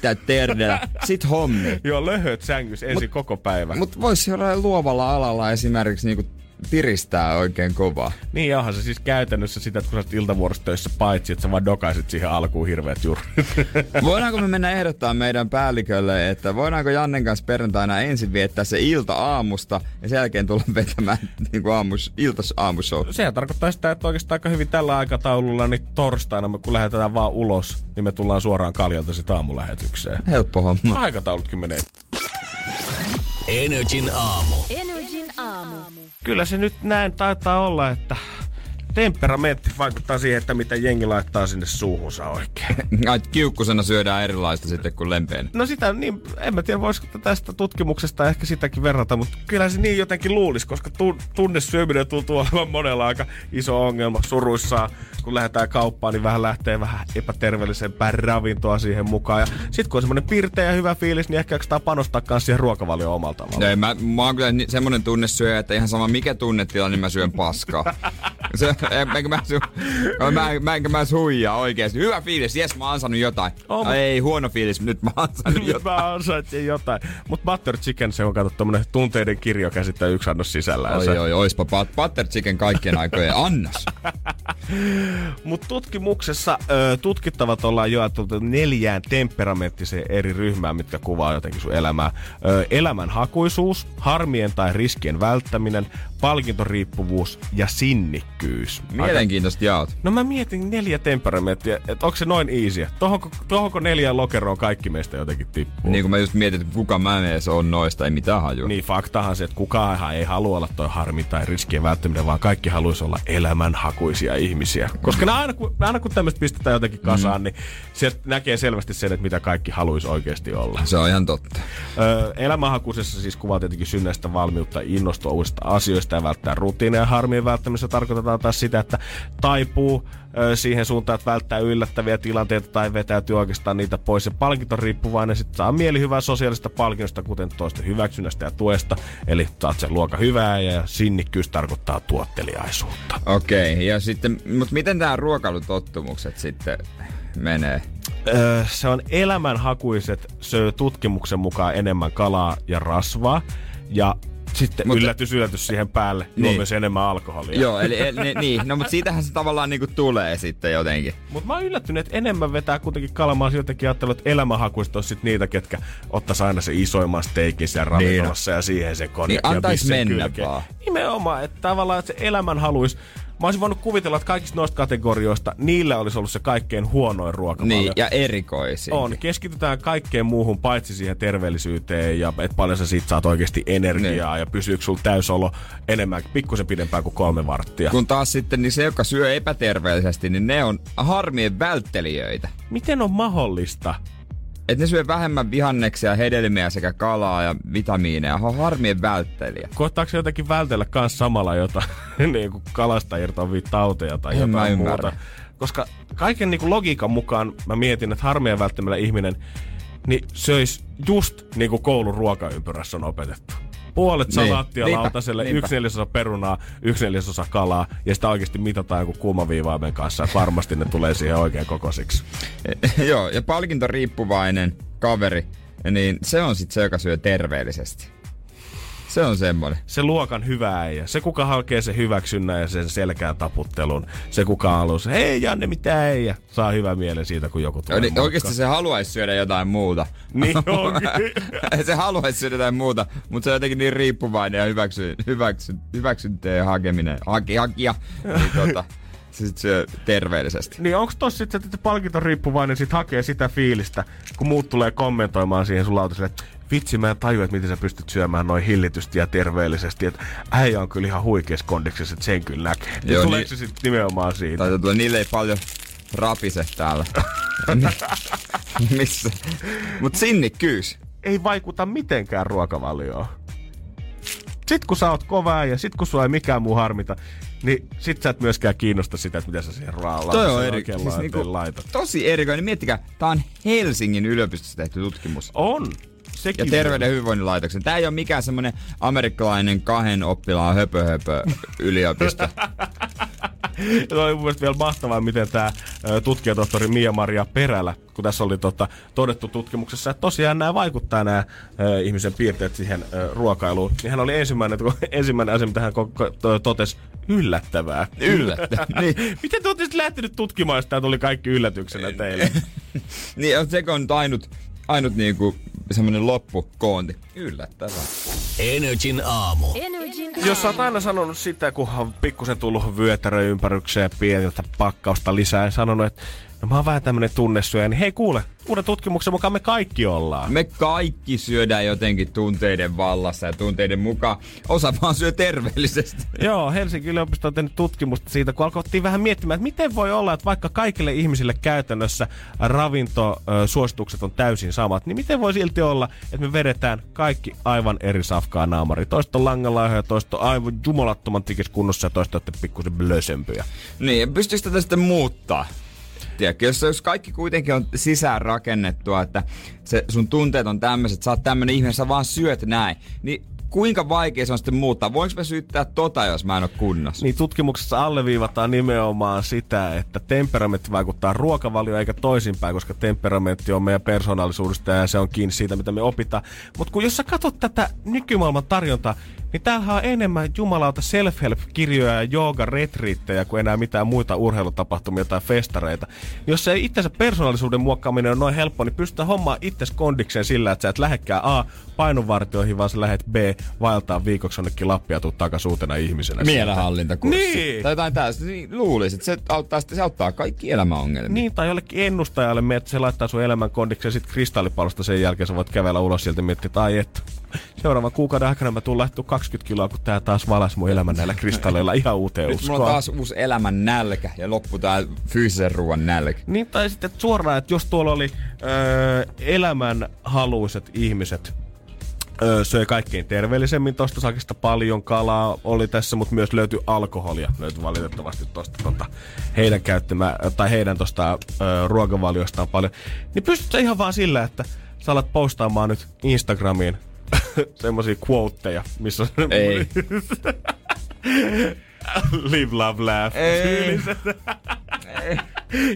tää terdellä, sit hommi. Joo, löhöt sängys ensin Mut, koko päivä. Mut, Mutta voisi jollain luovalla alalla esimerkiksi niinku piristää oikein kovaa. niin onhan se siis käytännössä sitä, että kun sä oot iltavuorossa töissä paitsi, että sä vaan dokaisit siihen alkuun hirveät juuri. Voidaanko me mennä ehdottaa meidän päällikölle, että voidaanko Jannen kanssa perjantaina ensin viettää se ilta aamusta ja sen jälkeen tulla vetämään niin kuin aamus, iltas aamushow. Sehän tarkoittaa sitä, että oikeastaan aika hyvin tällä aikataululla, niin torstaina me kun lähdetään vaan ulos, niin me tullaan suoraan kaljalta sitten aamulähetykseen. Helppo homma. Aikataulutkin menee. Energin aamu. Energin aamu. Kyllä se nyt näin taitaa olla, että temperamentti vaikuttaa siihen, että mitä jengi laittaa sinne suuhunsa oikein. Ai, kiukkusena syödään erilaista sitten kuin lempeen. No sitä, niin, en mä tiedä voisiko tästä tutkimuksesta ehkä sitäkin verrata, mutta kyllä se niin jotenkin luulisi, koska tu- tunnesyöminen tuntuu olevan monella aika iso ongelma suruissaan. Kun lähdetään kauppaan, niin vähän lähtee vähän epäterveellisempää ravintoa siihen mukaan. Ja sit kun on semmonen pirteä ja hyvä fiilis, niin ehkä jaksaa panostaa myös siihen ruokavalioon omalla tavalla. Ei, mä, mä oon kyllä semmonen tunnesyöjä, että ihan sama mikä tunnetila, niin mä syön paskaa. Se, En- Enkö mä, su, mä, mä, enkö mä suijaa oikeesti. Hyvä fiilis, jes mä oon jotain. Oh, mut- ei, huono fiilis, nyt mä oon ansannut Nyt jotain. mä ansaitsin jotain. Mut Butter Chicken, se on kato tommonen tunteiden kirjo käsittää yksi annos sisällä. Oi, oi, oispa butter chicken kaikkien aikojen annos. Mut tutkimuksessa ö, tutkittavat ollaan jaettu neljään temperamenttiseen eri ryhmään, mitkä kuvaa jotenkin sun elämää. Ö, elämänhakuisuus, harmien tai riskien välttäminen, palkintoriippuvuus ja sinnikkyys. Mielenkiintoista jaot. No mä mietin neljä temperamenttia, että onko se noin easy? Tohonko, tohonko neljään lokeroon kaikki meistä jotenkin tippuu? Niin kuin mä just mietin, että kuka mä edes on noista, ei mitään hajua. Niin faktahan se, että kukaan ei halua olla toi harmi tai riskien välttäminen, vaan kaikki haluaisi olla elämänhakuisia ihmisiä. Koska ne aina kun, aina kun tämmöistä pistetään jotenkin kasaan, mm. niin sieltä näkee selvästi sen, että mitä kaikki haluaisi oikeasti olla. Se on ihan totta. Ö, elämänhakuisessa siis kuvaa tietenkin synneistä valmiutta innostua uusista asioista ja välttää rutiineja. Harmien välttämisessä tarkoitetaan taas sitä, että taipuu siihen suuntaan, että välttää yllättäviä tilanteita tai vetäytyy oikeastaan niitä pois. Ja palkintoriippuvainen sitten saa mielihyvää sosiaalista palkinnosta, kuten toisten hyväksynnästä ja tuesta. Eli saat sen luoka hyvää ja sinnikkyys tarkoittaa tuotteliaisuutta. Okei, okay, ja sitten, mutta miten nämä ruokailutottumukset sitten menee? Öö, se on elämänhakuiset söö tutkimuksen mukaan enemmän kalaa ja rasvaa. Ja sitten Mutta- yllätys, yllätys siihen päälle, niin. Niin. juo myös enemmän alkoholia. Joo, eli, eli niin, no mutta siitähän se tavallaan niinku tulee sitten jotenkin. Mutta mä oon yllättynyt, että enemmän vetää kuitenkin kalamaa. Jotenkin ajattelin, että elämänhakuista on sit niitä, ketkä ottais aina se isoimman steikin siellä ravintolassa ja siihen se konjakki Niin, ja mennä kylkeen. vaan. Nimenomaan, että tavallaan että se elämänhaluis. Mä olisin voinut kuvitella, että kaikista noista kategorioista niillä olisi ollut se kaikkein huonoin ruokavalio. Niin, ja erikoisin. On. Keskitytään kaikkeen muuhun paitsi siihen terveellisyyteen ja että paljon sä siitä saat oikeasti energiaa Niin. ja pysyykö sulla täysolo enemmän, pikkusen pidempään kuin kolme varttia. Kun taas sitten niin se, joka syö epäterveellisesti, niin ne on harmien välttelijöitä. Miten on mahdollista? Että ne syö vähemmän vihanneksia, hedelmiä sekä kalaa ja vitamiineja. On harmien välttelijä. Koettaako se jotenkin vältellä kans samalla jotain niin kuin kalasta irtoavia tauteja tai En jotain muuta? Koska kaiken niin kuin logiikan mukaan mä mietin, että harmia välttämällä ihminen niin söisi just niin kuin koulun ruokaympyrässä on opetettu. Puolet Niin. salaattia Niinpä, lautaselle, niinpä. yksi neljäsosa perunaa, yksi neljäsosa kalaa, ja sitä oikeasti mitataan joku kuumaviivaimen kanssa, että varmasti ne tulee siihen oikein kokoisiksi. Joo, ja palkintoriippuvainen kaveri, niin se on sitten se, joka syö terveellisesti. Se on semmoinen. se luokan hyvä äijä. Se, kuka hakee sen hyväksynnän ja sen selkään taputtelun. Se, kuka haluaa se, hei Janne, mitä äijä. Saa hyvän mielen siitä, kun joku tulee Eli moikkaa. oikeasti se haluaisi syödä jotain muuta. Niin onkin. se haluaisi syödä jotain muuta, mutta se on jotenkin niin riippuvainen ja hyväksy, hyväksy, hyväksynteen hakeminen, haki, hakija, niin tota, se sit syö terveellisesti. Niin onko tossa sitten, että palkinto riippuvainen sit hakee sitä fiilistä, kun muut tulee kommentoimaan siihen sun lautaselle, että vitsi mä en tajua, että miten sä pystyt syömään noin hillitysti ja terveellisesti, että äijä on kyllä ihan huikeassa kondiksessa, että sen kyllä näkee. Joo, Joo, Tuleeko niin- se sitten nimenomaan siitä? Tai tuota, niille ei paljon rapise täällä. Missä? Mut sinnikkyys. ei vaikuta mitenkään ruokavalioon. Sitten kun sä oot kova ja sit kun sua ei mikään muu harmita, niin sit sä et myöskään kiinnosta sitä, että mitä sä siihen raalla Toi on eri, siis niinku, laitat. tosi erikoinen. Miettikää, tää on Helsingin yliopistossa tehty tutkimus. On. Sekin Ja Terveyden ja hyvinvoinnin laitoksen. Tää ei ole mikään semmonen amerikkalainen kahden oppilaan höpö höpö yliopisto. Se oli mun mielestä vielä mahtavaa, miten tämä tutkijatohtori Mia-Maria Perälä, kun tässä oli tota, todettu tutkimuksessa, että tosiaan nämä vaikuttaa nämä ihmisen piirteet siihen ö, ruokailuun. Niin hän oli ensimmäinen, ensimmäinen asia, mitä hän totesi, yllättävää. Yllättä. niin. Miten te olette lähtenyt tutkimaan, jos tämä tuli kaikki yllätyksenä teille? niin seko on ainut, ainut niinku semmonen loppukoonti. Yllättävää. Energin aamu. Energin Jos sä oot aina sanonut sitä, kun on pikkusen tullut vyötärö ympärykseen ja pieneltä pakkausta lisää ja sanonut, että no mä oon vähän tämmönen tunnesyöjä, niin hei kuule, uuden tutkimuksen mukaan me kaikki ollaan. Me kaikki syödään jotenkin tunteiden vallassa ja tunteiden mukaan. Osa vaan syö terveellisesti. Joo, Helsingin yliopisto on tehnyt tutkimusta siitä, kun alkoivattiin vähän miettimään, että miten voi olla, että vaikka kaikille ihmisille käytännössä ravintosuositukset on täysin samat, niin miten voi silti olla, että me vedetään kaikki aivan eri safkaa naamari. Toista on langanlaihoja, ja toista on aivan jumalattoman tikis kunnossa ja toista olette pikkusen blösempyjä. Niin, pystyykö tätä sitten muuttaa? Tiedätkö, jos, jos kaikki kuitenkin on sisään rakennettua, että se sun tunteet on tämmöiset, sä oot tämmönen ihminen, sä vaan syöt näin, niin kuinka vaikea se on sitten muuttaa? Voinko mä syyttää tota, jos mä en ole kunnossa? Niin tutkimuksessa alleviivataan nimenomaan sitä, että temperamentti vaikuttaa ruokavalioon eikä toisinpäin, koska temperamentti on meidän persoonallisuudesta ja se on kiinni siitä, mitä me opitaan. Mutta kun jos sä katsot tätä nykymaailman tarjontaa, niin tämähän on enemmän jumalauta self-help-kirjoja ja jooga retriittejä kuin enää mitään muita urheilutapahtumia tai festareita. Jos se itsensä persoonallisuuden muokkaaminen on noin helppo, niin pystytään hommaa itses kondikseen sillä, että sä et lähekkää A painonvartioihin, vaan sä lähet B vaeltaa viikoksi jonnekin Lappia ja tuu takas uutena ihmisenä. Mielenhallintakurssi. Niin. Tai jotain tästä. Niin luulisin, että se auttaa, se auttaa kaikki elämäongelmia. Niin, tai jollekin ennustajalle meet, se laittaa sun elämän kondikseen ja sitten kristallipallosta sen jälkeen sä voit kävellä ulos sieltä ja miettiä, että ai että seuraavan kuukauden aikana mä tuun lähtöä 20 kiloa, kun tää taas valas mun elämän näillä kristalleilla ihan uuteen Nyt mulla on uskoon. taas uusi elämän nälkä ja loppu tää fyysisen ruoan nälkä. Niin, tai sitten suoraan, että jos tuolla oli öö, elämän haluiset ihmiset, öö, söi kaikkein terveellisemmin tosta sakista paljon kalaa oli tässä, mutta myös löytyi alkoholia. Löytyi valitettavasti tosta tota, heidän käyttämä, tai heidän tosta öö, ruokavaliostaan paljon. Niin pystytkö ihan vaan sillä, että sä alat postaamaan nyt Instagramiin semmosia quoteja, missä on Ei. Live, love, laugh. Ei. Tyyliset.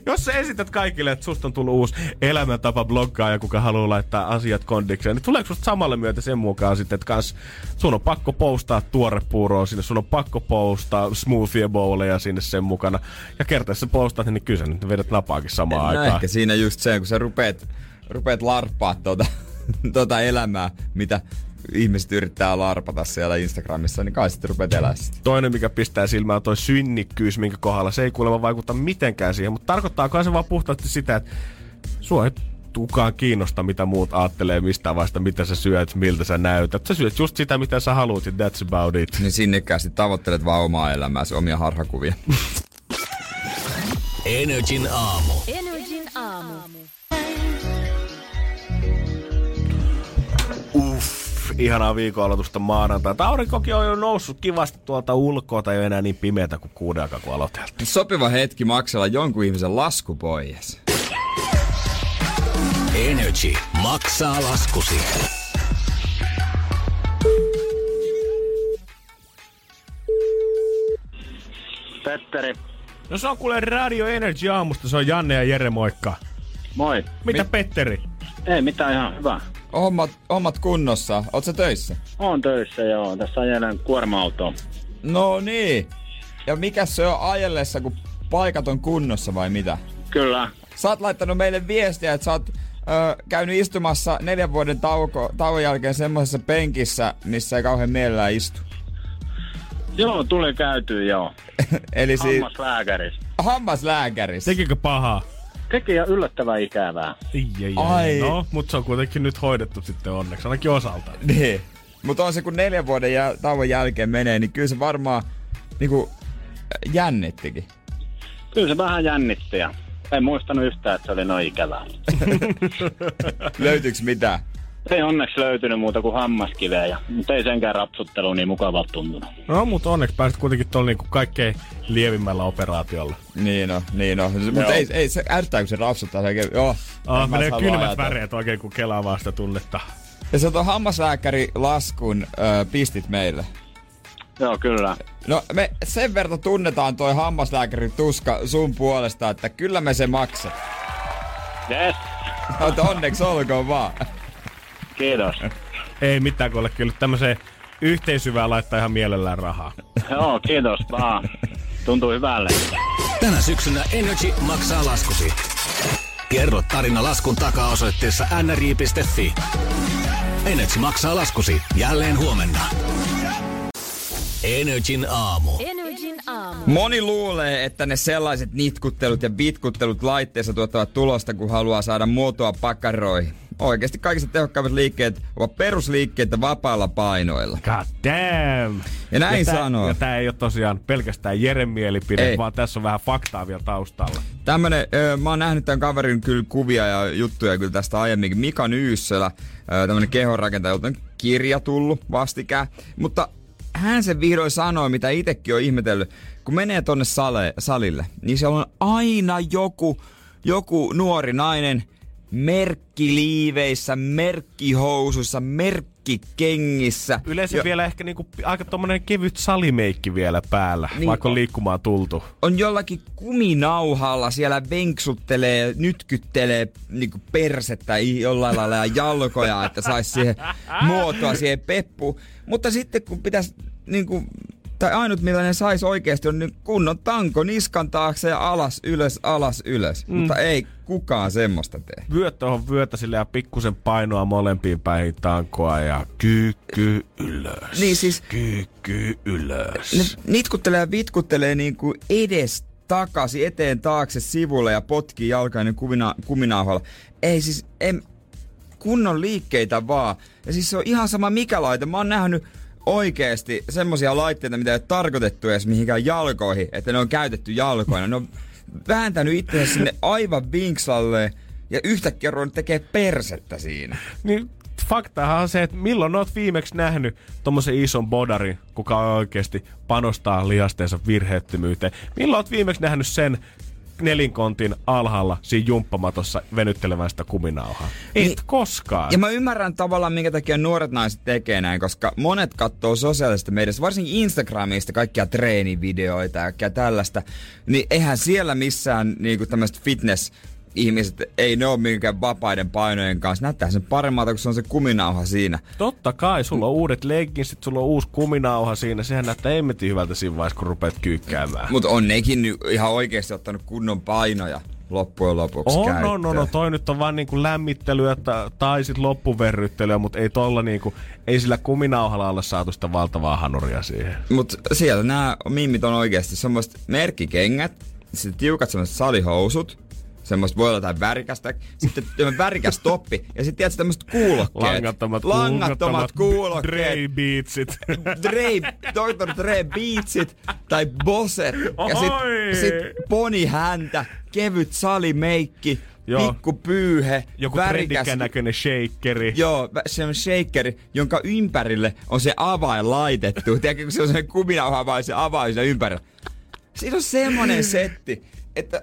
Jos sä esität kaikille, että susta on tullut uusi elämäntapa bloggaaja, kuka haluaa laittaa asiat kondikseen, niin tuleeko susta samalle myötä sen mukaan sitten, että kans sun on pakko postaa tuorepuuroa sinne, sun on pakko postaa smoothie bowleja sinne sen mukana. Ja kertaa sä postaat, niin kyllä sä nyt vedät napaakin samaan No aikaan. ehkä siinä just se, kun sä rupeat, rupeat larppaa tota, tota elämää, mitä ihmiset yrittää larpata siellä Instagramissa, niin kai sitten rupeat elää sitä. Toinen, mikä pistää silmään, on toi synnikkyys, minkä kohdalla se ei kuulemma vaikuta mitenkään siihen. Mutta tarkoittaa se vaan puhtaasti sitä, että sua ei kukaan kiinnosta, mitä muut ajattelee mistä vasta, mitä sä syöt, miltä sä näytät. Sä syöt just sitä, mitä sä haluat, ja that's about it. Niin sinnikkäästi tavoittelet vaan omaa elämääsi, omia harhakuvia. Energin aamu. Ihanaa viikon aloitusta maanantai. Aurinkokin on jo noussut kivasti tuolta ulkoa, tai ei ole enää niin pimeätä kuin kuuden aikaa, kun aloiteltiin. Sopiva hetki maksella jonkun ihmisen lasku pois. Energy maksaa laskusi. Petteri, No se on kuule Radio Energy aamusta, se on Janne ja Jere, moikka. moi. Mitä Mi- Petteri? Ei mitään ihan hyvä. Hommat, hommat kunnossa. Oot sä töissä? Oon töissä joo. Tässä ajelen kuorma-autoa. No niin. Ja mikä se on ajellessa, kun paikat on kunnossa vai mitä? Kyllä. Sä oot laittanut meille viestiä, että sä oot ö, käynyt istumassa neljän vuoden tauko, tauon jälkeen semmoisessa penkissä, missä ei kauhean mielellään istu. Joo, tuli käytyä joo. Eli siis Hammaslääkäris. hammaslääkärissä. Tekikö pahaa? Teki jo yllättävän ikävää. Ei, ei, ei. Ai. No, mutta se on kuitenkin nyt hoidettu sitten onneksi, ainakin osalta. Niin. Mutta on se, kun neljän vuoden jäl- tauon jälkeen menee, niin kyllä se varmaan niinku jännittikin. Kyllä se vähän jännitti ja en muistanut yhtään, että se oli noin ikävää. Löytyykö mitään? Ei onneksi löytynyt muuta kuin hammaskiveä, mutta ei senkään rapsuttelu niin mukavalta tuntunut. No, mutta onneksi pääsit kuitenkin tuolla niinku kaikkein lievimmällä operaatiolla. Niin on, niin on. Mutta ei, ei, se ärsyttää, kun se rapsuttaa. Se oikein, joo. Ah, en mä menee kylmät ajatella. väreet oikein, kun kelaa vaan sitä tunnetta. Ja sä tuon hammaslääkäri laskun ö, pistit meille. Joo, kyllä. No me sen verran tunnetaan toi hammaslääkärin tuska sun puolesta, että kyllä me se maksat. Yes, Mutta onneksi olkoon vaan. Kiitos. Ei mitään, kun ole kyllä tämmöiseen yhteisyvään laittaa ihan mielellään rahaa. Joo, kiitos vaan. Tuntuu hyvälle. Tänä syksynä Energy maksaa laskusi. Kerro tarina laskun takaa osoitteessa nri.fi. Energy maksaa laskusi jälleen huomenna. Energin aamu. Energin aamu. Moni luulee, että ne sellaiset nitkuttelut ja bitkuttelut laitteessa tuottavat tulosta, kun haluaa saada muotoa pakkaroihin. Oikeasti kaikista tehokkaimmat liikkeet ovat perusliikkeitä vapailla painoilla. God damn! Ja näin tää, sanoo. Ja tää ei ole tosiaan pelkästään Jeren mielipide, Ei. vaan tässä on vähän faktaa vielä taustalla. Tämmönen, ö, mä oon nähnyt tämän kaverin kyllä kuvia ja juttuja kyllä tästä aiemminkin. Mika Nyyssölä, ö, tämmönen kehonrakentaja, on kirja tullut vastikään. Mutta hän sen vihdoin sanoi, mitä itekin on ihmetellyt. Kun menee tonne sale, salille, niin siellä on aina joku, joku nuori nainen merkkiliiveissä, merkkihousuissa, lenkkikengissä. Yleensä Jo- vielä ehkä niinku aika tommonen kevyt salimeikki vielä päällä, Niin vaikka on liikkumaan tultu. on jollakin kuminauhalla siellä venksuttelee, nytkyttelee niinku persettä jollain lailla ja jalkoja, että saisi siihen muotoa siihen peppuun. Mutta sitten kun pitäisi niinku, tai ainut millainen saisi oikeasti on niin kunnon tanko niskan taakse ja alas ylös, alas ylös. Mm. Mutta ei kukaan semmoista tee. Vyöt tuohon vyötä sille ja pikkusen painoa molempiin päihin tankoa ja kyykky ylös. Niin siis- Kyykky ylös. Ne nitkuttelee ja vitkuttelee niinku edes takaisin, eteen, taakse, sivulle ja potkii jalkainen kumina, kuminauhalla. Ei siis, en, kunnon liikkeitä vaan. Ja siis se on ihan sama mikä laite. Mä oon nähnyt oikeesti semmosia laitteita, mitä ei ole tarkoitettu edes mihinkään jalkoihin, että ne on käytetty jalkoina. Ne on vääntänyt itsensä sinne aivan vinkslalle ja yhtäkkiä ruvennut tekee persettä siinä. Niin faktahan on se, että milloin oot viimeksi nähnyt tommosen ison bodarin, kuka oikeasti panostaa lihasteensa virheettömyyteen. Milloin oot viimeksi nähnyt sen nelinkontin alhaalla siinä jumppamatossa venyttelevän sitä kuminauhaa? Ei Niin- koskaan. Ja mä ymmärrän tavallaan, minkä takia nuoret naiset tekee näin, koska monet katsoo sosiaalisesta mediasta, varsinkin Instagramista, kaikkia treenivideoita ja tällaista, niin eihän siellä missään niinku tämmöiset fitness ihmiset, ei ne ole minkään vapaiden painojen kanssa. Näyttää sen paremmalta, kun se on se kuminauha siinä. Totta kai, sulla on uudet leggingsit, sulla on uusi kuminauha siinä. Sehän näyttää emmetin hyvältä siinä vaiheessa, kun rupeat kyykkäämään. Mutta on nekin nyt ihan oikeasti ottanut kunnon painoja loppujen lopuksi On, käyttöön. no, no, no, toi nyt on vaan niinku lämmittelyä ta- tai sit loppuverryttelyä, mutta ei tolla niinku, ei sillä kuminauhalla olla saatu sitä valtavaa hanuria siihen. Mut siellä nämä mimmit on oikeasti semmoiset merkkikengät, sitten tiukat semmoiset salihousut, semmoista voi olla jotain värikästä, sitten värikäs toppi, ja sitten tiedätkö tämmöiset kuulokkeet. Langattomat, Langattomat kuulokkeet. Dre Beatsit. Dre, Dr. Dre Beatsit tai Bosset. Ja Oi! sit, ponihäntä, kevyt salimeikki, Joo. pikku pyyhe, Joku värikäs näköinen shakeri. Joo, se on shakeri, jonka ympärille on se avain laitettu. Tiedätkö, kun se on se kuminauha avain, se avain siinä ympärillä. Siinä on semmonen setti, että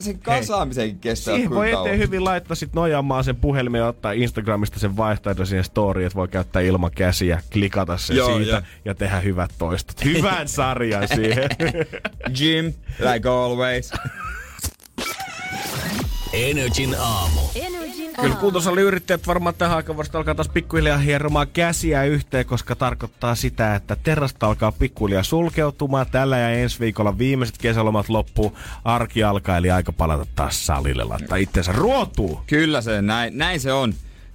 sen kasaamisen kestää Siihen voi eteen kauan. hyvin laittaa sit nojaamaan sen puhelimen ja ottaa Instagramista sen vaihtoehdon siihen story, että voi käyttää ilman käsiä, klikata sen Joo, siitä joo. ja tehdä hyvät toistot. Hyvän sarjan siihen. Jim, like always. Energin aamu. Energin Kyllä aamu. kuntosaliyrittäjät varmaan tähän aikaan vasta alkaa taas pikkuhiljaa hieromaan käsiä yhteen, koska tarkoittaa sitä, että terrasta alkaa pikkuhiljaa sulkeutumaan. Tällä ja ensi viikolla viimeiset kesälomat loppuu, arki alkaa, eli aika palata taas salille, laittaa itsensä ruotuu. Kyllä se, näin, näin se on.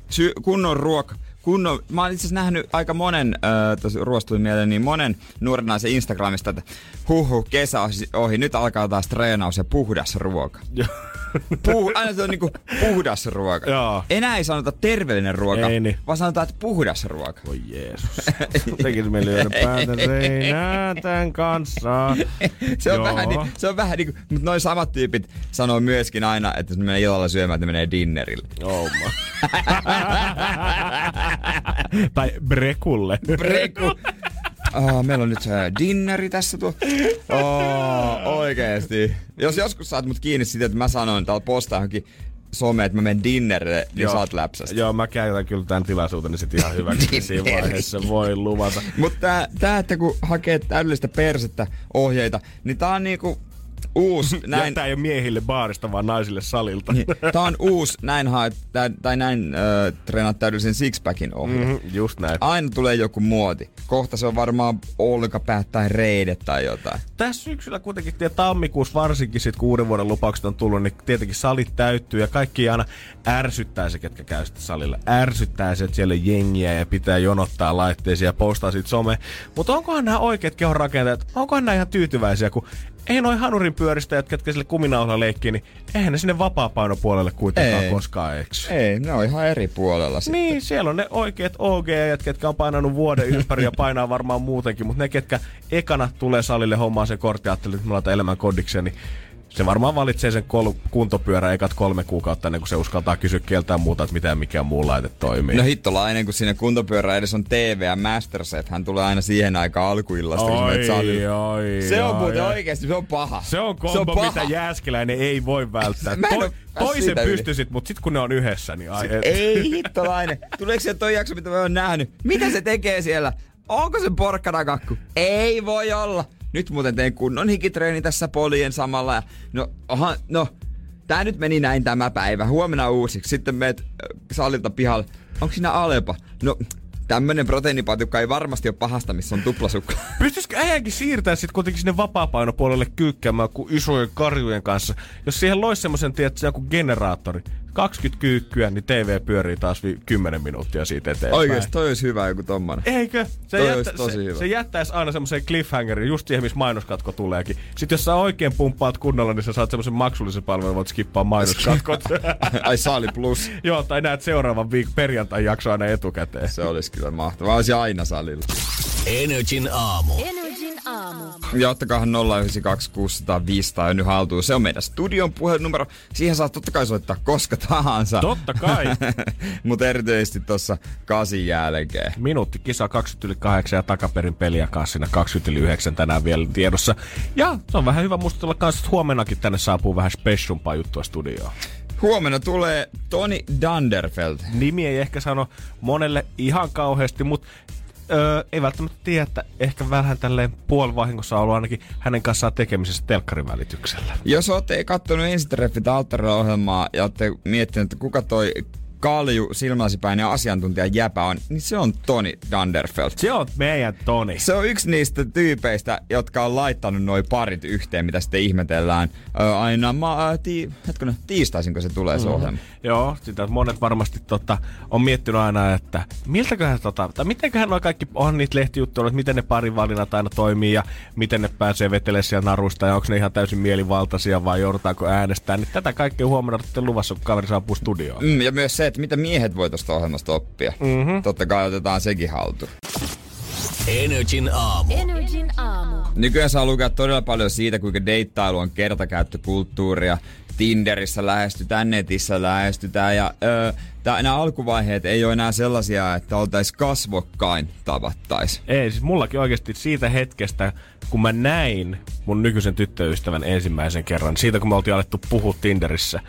Sy- kunnon ruoka. Kunnon, mä oon itse asiassa nähnyt aika monen, äh, tos ruostuin mieleen, niin monen nuoren naisen Instagramista, että huhu, kesä ohi- ohi, nyt alkaa taas treenaus ja puhdas ruoka. Puh, aina se on niinku puhdas ruoka. Joo. Enää ei sanota terveellinen ruoka, Ei niin. vaan sanotaan, että puhdas ruoka. Voi Jeesus. Tekis mieli lyödä päätä seinään tämän kanssa. Se on, Joo. vähän, niin, se on vähän niin kuin, mutta noin samat tyypit sanoo myöskin aina, että jos ne menee illalla syömään, että ne menee dinnerille. Oh tai brekulle. Preku. Oh, meillä on nyt se dinneri tässä tuo. Oh, oikeesti. Jos joskus saat mut kiinni siitä, että mä sanoin täällä postaa johonkin some, että mä menen dinnerille, niin Joo. saat läpsästä. Joo, mä käytän kyllä tämän tilaisuuteni sit ihan hyväksi siinä Dinneristä. vaiheessa, voi luvata. Mutta tää, tää, että kun hakee täydellistä persettä ohjeita, niin tää on niinku uusi, Näin. Tää ei ole miehille baarista, vaan naisille salilta. niin, tää on uusi, näin haet, tai näin äh, treenaat täydellisen sixpackin ohje. Mhm, just näin. Aina tulee joku muoti. Kohta se on varmaan olkapäät tai reidet tai jotain. Tässä syksyllä kuitenkin, ja tammikuussa varsinkin sit kun uuden vuoden lupaukset on tullut, niin tietenkin salit täyttyy ja kaikki aina ärsyttää se, ketkä käy sitten salilla. Ärsyttää se, että siellä on jengiä ja pitää jonottaa laitteisiin ja postaa sit some. Mutta onkohan nämä oikeat kehon rakentajat, onkohan nämä ihan tyytyväisiä, kun ei noin hanurin pyöristäjät, ketkä sille kuminauhalla leikkii, niin eihän ne sinne vapaa-painopuolelle kuitenkaan Ei. koskaan eksy. Ei, ne on ihan eri puolella sitten. Niin, siellä on ne oikeat og ketkä on painanut vuoden ympäri ja painaa varmaan muutenkin, mutta ne, ketkä ekana tulee salille hommaan sen kortti, ajattelee, että me laitan elämän kodikseen, niin Se varmaan valitsee sen kol- kuntopyörän ekat kolme kuukautta ennen kuin se uskaltaa kysyä keltään muuta, että miten mikä muu laite toimii. No hittolainen, kun siinä kuntopyörä edes on TV ja Masterchef, hän tulee aina siihen aikaan alkuillasta. kun sä menet salille. oi, Se on oi, muuten oi. oikeesti, se on paha. Se on kombo, mitä Jääskeläinen ei voi välttää. Mä en toisen pystyisit, mutta sitten kun ne on yhdessä, niin ai, et. Ei hittolainen. Tuleeko se toi jakso, mitä mä oon nähnyt? Mitä se tekee siellä? Onko se porkkanakakku? Ei voi olla. Nyt muuten tein kunnon hikitreeni tässä polien samalla. Ja no, oha, no, tää nyt meni näin tämä päivä. Huomenna uusiksi. Sitten meet äh, salilta pihalle. Onko siinä Alepa? No, tämmönen proteiinipatukka ei varmasti ole pahasta, missä on tuplasukka. Pystyisikö äijänkin siirtää sitten kuitenkin sinne vapaapainopuolelle kyykkäämään kuin isojen karjujen kanssa? Jos siihen loisi semmoisen, tiedätkö, joku generaattori, 20 kyykkyä, niin TV pyörii taas vi- 10 minuuttia siitä eteenpäin. Oikeesti, toi olisi hyvä joku tommonen. Eikö? Se, Toi olisi tosi se, hyvä. se jättäisi aina semmoisen cliffhangerin, just siihen, missä mainoskatko tuleekin. Sitten jos sä oikein pumppaat kunnolla, niin sä saat semmoisen maksullisen palvelun, voit skippaa mainoskatkot. Ai Saali Plus. Joo, tai näet seuraavan viikon perjantai jakso aina etukäteen. Se olisi kyllä mahtavaa. Olisi aina salilla. Energin aamu. Energin aamu. Ja ottakaahan 092 600 500 jo nyt haltuun. Se on meidän studion puhelinumero. Siihen saa totta kai soittaa koska tahansa. Totta kai. Mutta erityisesti tuossa kasin jälkeen. Minuutti kisa 20 yli 8 ja takaperin peliä kanssa siinä 20 yli 9 tänään vielä tiedossa. Ja se on vähän hyvä muistutella kanssa, että huomennakin tänne saapuu vähän specialumpaa juttua studioon. Huomenna tulee Toni Dunderfeld. Nimi ei ehkä sano monelle ihan kauheasti, mutta öö, ei välttämättä tiedä, että ehkä vähän tälleen puolivahingossa ollut ainakin hänen kanssaan tekemisessä telkkarin välityksellä. Jos olette kattonut ensitreffit ohjelmaa ja olette miettineet, että kuka toi kalju, silmäsipäinen asiantuntija jäpä on, niin se on Toni Dunderfeld. Se on meidän Toni. Se on yksi niistä tyypeistä, jotka on laittanut noin parit yhteen, mitä sitten ihmetellään. Ö, aina ma- ä, ti- hetkinen, tiistaisinko se tulee se ohjelma? Joo, sitä monet varmasti tota, on miettinyt aina, että miltäköhän tota, tai mitenköhän nuo kaikki on niitä lehtijuttuja, että miten ne parin valinnat aina toimii ja miten ne pääsee vetelemään siellä narusta ja onko ne ihan täysin mielivaltaisia vai joudutaanko äänestää. Niin tätä kaikkea huomenna sitten luvassa, kun kaveri saapuu studioon. Mm, ja myös se, että mitä miehet voi tuosta ohjelmasta oppia. Mm-hmm. Totta kai otetaan sekin haltuun. Energin aamu. Energin aamu. Nykyään saa lukea todella paljon siitä, kuinka deittailu on kertakäyttökulttuuria. Tinderissä lähestytään, netissä lähestytään ja öö, tää, nämä alkuvaiheet ei ole enää sellaisia, että oltais kasvokkain tavattais. Ei, siis mullakin oikeasti siitä hetkestä, kun mä näin mun nykyisen tyttöystävän ensimmäisen kerran, siitä kun me oltiin alettu puhua Tinderissä,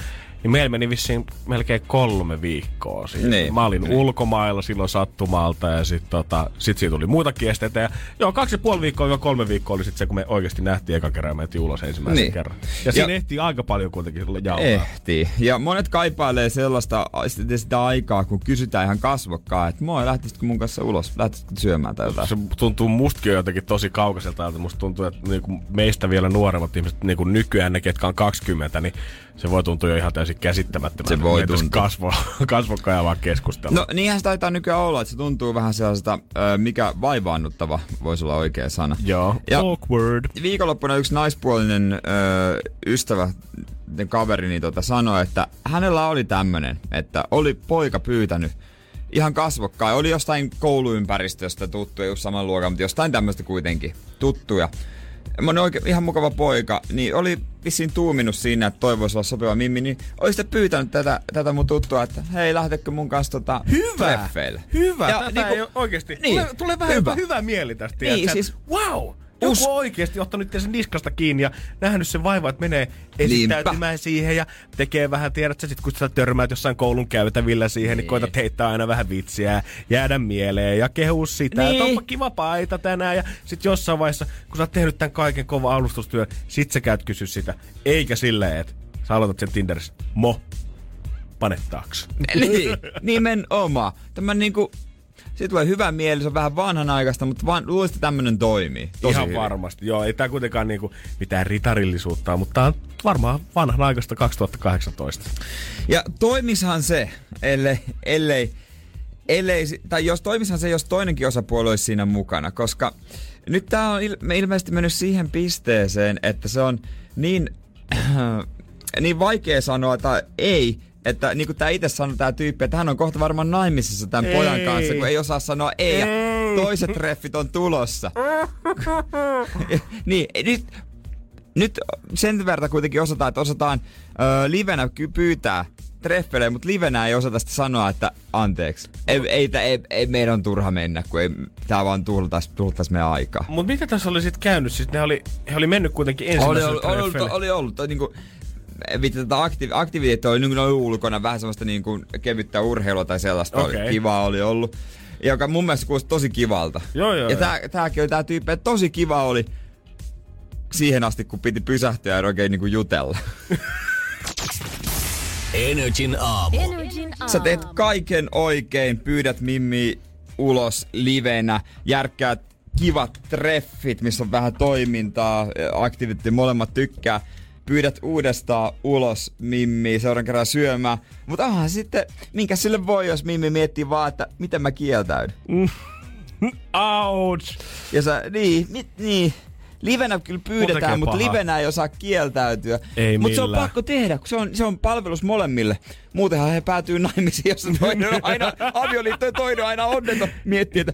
niin meillä meni vissiin melkein kolme viikkoa siinä. Niin, mä olin niin. ulkomailla silloin sattumalta ja sit, tota, sit siitä tuli muitakin esteitä. Ja joo, kaksi ja puoli viikkoa ja kolme viikkoa oli sit se, kun me oikeasti nähtiin eka kerran ja mentiin ulos ensimmäisen Niin. kerran. Ja siinä Ja- ehtii aika paljon kuitenkin jauhaa. Ehtii. Ja monet kaipailee sellaista sitä, sitä aikaa, kun kysytään ihan kasvokkaan, että moi, lähtisitkö mun kanssa ulos? Lähtisitkö syömään tai jotain? se tuntuu mustakin jotenkin tosi kaukaiselta ajalta. Musta tuntuu, että niinku meistä vielä nuoremmat ihmiset, niinku nykyään ne, ketkä on 20, niin se voi tuntua jo ihan täysin käsittämättömältä. Se voi tuntua. Kasvo, kasvokkaan ja vaan keskustella. No niinhän se taitaa nykyään olla, että se tuntuu vähän sellaiselta, ö, mikä vaivaannuttava voisi olla oikea sana. Joo, Ja- awkward. Viikonloppuna yksi naispuolinen ö, ystävä, kaveri, niin tota, sanoi, että hänellä oli tämmönen, että oli poika pyytänyt ihan kasvokkain. Oli jostain kouluympäristöstä tuttuja, just saman luokan, mutta jostain tämmöistä kuitenkin tuttuja. Mä oikein ihan mukava poika, niin oli vissiin tuuminut siinä, että toivoisi olla sopiva mimmi, niin olisitte pyytänyt tätä, tätä mun tuttua, että hei, lähdekö mun kanssa tota Hyvä! treffeille? Hyvä! Ja Tätä niinku- ei ole oikeasti. niin, tulee, tulee vähän hyvä. hyvä, mieli tästä. Niin, siis- wow! Us- on oikeasti ottanut sen niskasta kiinni ja nähnyt sen vaivaa, että menee esittäytymään siihen ja tekee vähän, tiedät sä, sit kun sä törmäät jossain koulun käytävillä siihen, niin, niin koetat heittää aina vähän vitsiä ja jäädä mieleen ja kehuu sitä, Niin. että onpa kiva paita tänään ja sit jossain vaiheessa, kun sä oot tehnyt tämän kaiken kova alustustyön, sit sä käyt kysyä sitä, eikä silleen, että sä aloitat sen Tinderissä, mo, panettaaks? niin, nimenomaan. Tämä niinku, siitä tulee hyvä mieli, se on vähän vanhanaikaista, mutta vaan luulisin, että tämmönen toimii. Tosi Ihan hyvin. varmasti. Joo, ei tää kuitenkaan niinku mitään ritarillisuutta mutta tää on varmaan vanhanaikaista 2018. Ja toimishan se, ellei, ellei, ellei, tai jos toimishan se, jos toinenkin osapuoli olisi siinä mukana, koska nyt tää on il, me ilmeisesti mennyt siihen pisteeseen, että se on niin, niin vaikea sanoa tai ei, että niin kuin tää itse sanoi tää tyyppi, että hän on kohta varmaan naimisissa tämän Ei. pojan kanssa, kun ei osaa sanoa ei, ja Ei. toiset treffit on tulossa. niin, nyt nyt sen verran kuitenkin osataan, että osataan ö, livenä pyytää treffeleja, mutta livenä ei osata sitä sanoa, että anteeksi. Ei, ei, ei, ei, ei meidän on turha mennä, kun ei, tää vaan tuhlutais, tuhlutais meidän aikaa. Mutta mitä tässä oli sitten käynyt? Siis ne oli, he oli mennyt kuitenkin Oli ensimmäiselle ollut, oli ollut, treffeille. oli ollut toi niinku, Vittu, tätä aktiivi, aktiviteettia oli niin ulkona, vähän semmoista niin kuin kevyttä urheilua tai sellaista. Okei. Oli, kivaa oli ollut. Joka mun mielestä kuulosti tosi kivalta. Joo, joo, Ja joo. tää, tääkin oli tää tyyppi, että tosi kiva oli siihen asti, kun piti pysähtyä ja oikein niinku jutella. Energin aamu. Energin aamu. Sä teet kaiken oikein, pyydät Mimmi ulos livenä, järkkäät kivat treffit, missä on vähän toimintaa, aktiviteetti molemmat tykkää. Pyydät uudestaan ulos Mimmi seuraavan kerran syömään. Mutta onhan sitten, minkä sille voi, jos Mimmi miettii vaan, että miten mä kieltäydyn. Ouch! Ja sä, niin, mit, niin. Livenä kyllä pyydetään, mutta livenä ei osaa kieltäytyä. Ei Mutta se on pakko tehdä, kun se on, se on palvelus molemmille. Muutenhan he päätyy naimisiin, jos toinen on aina avioliitto ja toinen on aina onneton. Miettii, että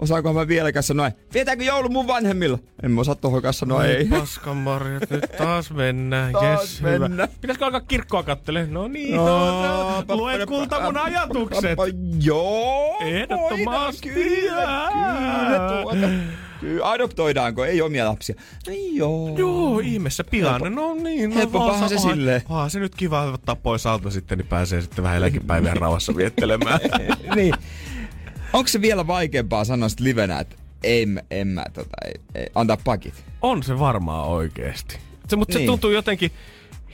osaanko mä vieläkään sanoa, vietäänkö joulu mun vanhemmilla? En mä osaa tohonkaan sanoa ei. Paskan marjat, nyt taas mennään. Taas Yes, hyvä. mennään. Pitäisikö alkaa kirkkoa kattele? No niin, No, no, pa- lue kulta mun ajatukset. Joo, Ehdottomasti. Kyllä, kyllä, tuota. Adoptoidaanko? Ei omia lapsia. No joo. Joo, ihmeessä pian. No niin, no vaan se silleen. onhan se nyt kiva ottaa pois alta sitten, niin pääsee sitten vähän eläkepäivien rauhassa viettelemään. niin. Onko se vielä vaikeampaa sanoa sit livenä, että mä- en mä tota, ei, ei, antaa pakit? on se varmaan oikeesti. Se, mutta Niin. se tuntuu jotenkin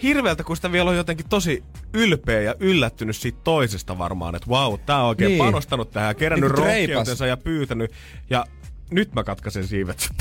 hirveältä, kun sitä vielä on jotenkin tosi ylpeä ja yllättynyt siitä toisesta varmaan, että vau, tää on oikein Niin. panostanut tähän, kerännyt Niin rohkeutensa ja pyytänyt. Ja nyt mä katkaisen siivet.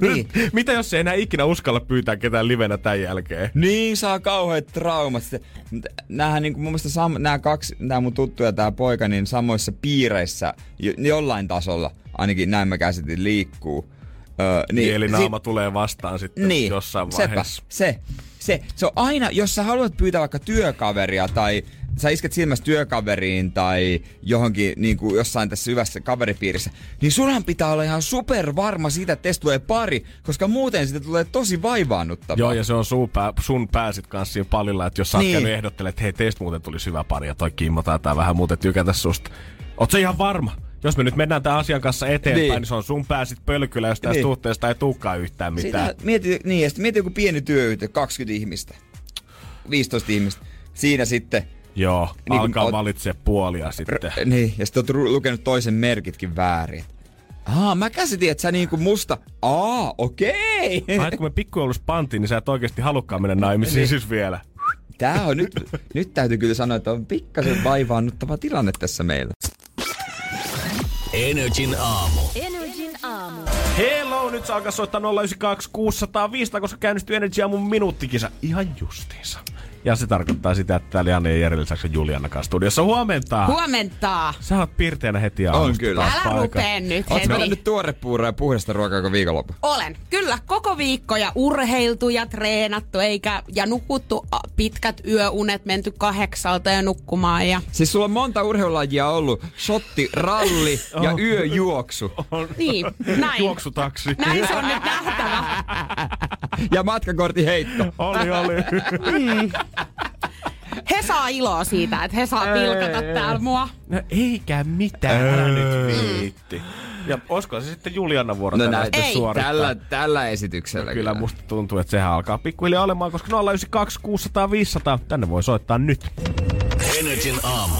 Niin. Mitä jos se ei enää ikinä uskalla pyytää ketään livenä tämän jälkeen? Niin, saa kauheat traumat. Mut näähän niinku mun mielestä sam, nämä kaksi, nämä mun tuttu ja tää poika, niin samoissa piireissä jo, jollain tasolla, ainakin näin mä käsitin, liikkuu. Öö, Niin, eli naama sit- tulee vastaan sitten niin, jossain sepä, vaiheessa. se, se, se on aina, jos sä haluat pyytää vaikka työkaveria tai sä isket silmässä työkaveriin tai johonkin niin kuin jossain tässä hyvässä kaveripiirissä, niin sunhan pitää olla ihan super varma siitä, että teistä tulee pari, koska muuten siitä tulee tosi vaivaannuttavaa. Joo, ja se on sun, pää, sun pääsit kanssa siinä palilla, että jos sä Niin. ehdottelemaan, että hei, teistä muuten tulisi hyvä pari ja toi Kimmo taitaa vähän muuten tykätä susta. Oot sä ihan varma? Jos me nyt mennään tämän asian kanssa eteenpäin, Niin. niin, se on sun pääsit pölkylä, jos tästä Niin. suhteesta ei tulekaan yhtään mitään. Sitä, mieti, niin, ja sitten mieti joku pieni työyhtiö, 20 ihmistä, 15 ihmistä. Siinä sitten, Joo, Niin kun alkaa oot- valitse puolia sitten. r- niin, ja sitten oot lukenut toisen merkitkin väärin. Aa, mä käsitin, että sä niinku musta, aa, okei. Ai, et kun me pikkujoulussa pantiin, niin sä et oikeasti halukkaan mennä naimisiin Niin. siis vielä. Tää on nyt, nyt täytyy kyllä sanoa, että on pikkasen vaivaannuttava tilanne tässä meillä. Energin aamu. Energin aamu. Hello, nyt saa alkaa soittaa 092 600 500, koska käynnistyy Energy Aamun minuuttikisa ihan justiinsa. Ja se tarkoittaa sitä, että täällä Janne ja Jere lisäksi on Juliana kanssa studiossa. Huomenta! Huomenta. Sä oot pirteänä heti aamusta On kyllä. Älä rupee nyt Oot heti. nyt tuorepuuroa ja puhdasta ruokaa koko viikonloppu? Olen. Kyllä, koko viikko ja urheiltu ja treenattu eikä, ja nukuttu pitkät yöunet, menty kahdeksalta ja nukkumaan. Ja, Siis sulla on monta urheilulajia ollut. Shotti, ralli ja Oh. yöjuoksu. niin, näin. Juoksutaksi. Näin se on nyt nähtävä. Ja matkakortin heitto. oli, oli. He saa iloa siitä, että he saa pilkata täällä mua. No eikä mitään, älä nyt viitti. Ja olisiko se sitten Juliana vuoro No tänään sitten Ei. suorittaa? Tällä, tällä esityksellä Kyllä musta tuntuu, että sehän alkaa pikkuhiljaa olemaan, koska 092 600 500, tänne voi soittaa nyt. Energin aamu.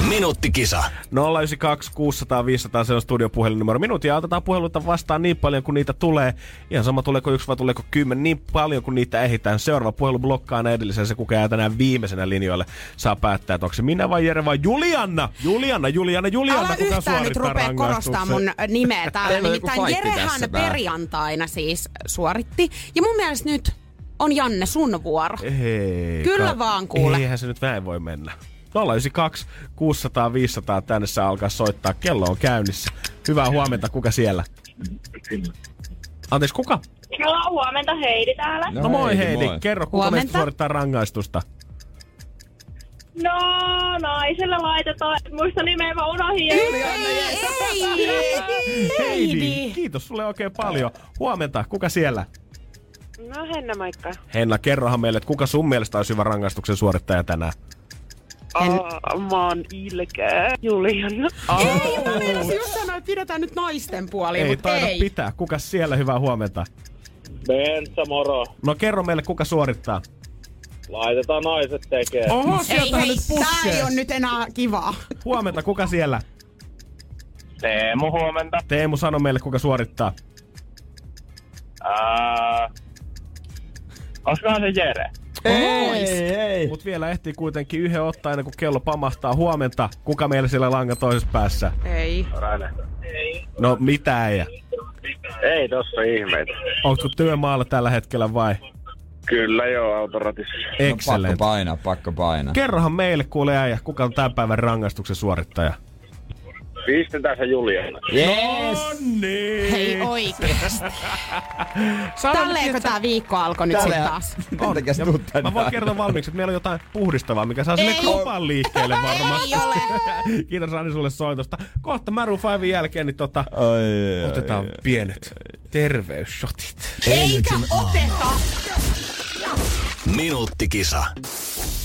Minuuttikisa. 092 600 500, se on studion puhelinnumero. Minuutia otetaan puheluita vastaan niin paljon kuin niitä tulee. Ihan sama tuleeko yksi vai tuleeko kymmen, niin paljon kuin niitä ehditään. Seuraava puhelu blokkaa aina edellisen, se kuka jää tänään viimeisenä linjoille saa päättää, että onko se minä vai Jere vai Julianna. Julianna, Julianna, Julianna, Älä kuka yhtään nyt rupea korostaa mun nimeä täällä. Nimittäin Jerehän perjantaina siis suoritti. Ja mun mielestä nyt on Janne sun vuoro. Ei, Kyllä ka- vaan, kuule. Eihän se nyt näin voi mennä. 092 600 500 tänne saa alkaa soittaa. Kello on käynnissä. Hyvää huomenta. Kuka siellä? Anteeksi, kuka? No huomenta Heidi täällä. No, no moi Heidi, Heidi. moi. Kerro, kuka Huomenta. meistä suorittaa rangaistusta? No naiselle laitetaan, muista nimeä mä unohdin. Heidi. Kiitos sulle oikein paljon. Huomenta. Kuka siellä? No Henna, moikka. Henna, kerrohan meille, että kuka sun mielestä olisi hyvä rangaistuksen suorittaja tänään? En... Oh, mä oon ilkeä. Juliana. Ei, just sanoin, että pidetään nyt naisten puoli, ei mutta taida ei. pitää. Kuka siellä? Hyvää huomenta. Bensa, moro. No kerro meille, kuka suorittaa. Laitetaan naiset tekee. Oho, Ei, sieltä hei, nyt tää ei puskee. ole nyt enää kivaa. Huomenta, kuka siellä? Teemu, huomenta. Teemu, sano meille, kuka suorittaa. Ää... Olisikohan se Jere? Ei, ei. Mut vielä ehtii kuitenkin yhden ottaa ennen kuin kello pamahtaa. Huomenta, kuka meillä siellä langan toisessa päässä? Ei. Raine. Ei. No mitä ei? Ei tossa ihmeitä. Onko työmaalla tällä hetkellä vai? Kyllä joo, autoratissa. No, pakko Excellent. painaa, pakko painaa. Kerrohan meille, kuule äijä, kuka on tämän päivän rangaistuksen suorittaja? Pistetään se Juliana. Yes! niin. Hei oikeesti. Sano Tälleenkö tää viikko alkoi nyt sit Tälleen- taas? Tuut tänne Mä voin kertoa valmiiksi, että meillä on jotain puhdistavaa, mikä saa sinne Ei. kropan liikkeelle varmasti. Ei ole. Kiitos Ani sulle soitosta. Kohta Maroon 5 jälkeen, niin tota, Ai, ai, otetaan ai. pienet terveysshotit. Eikä oteta. Minuuttikisa.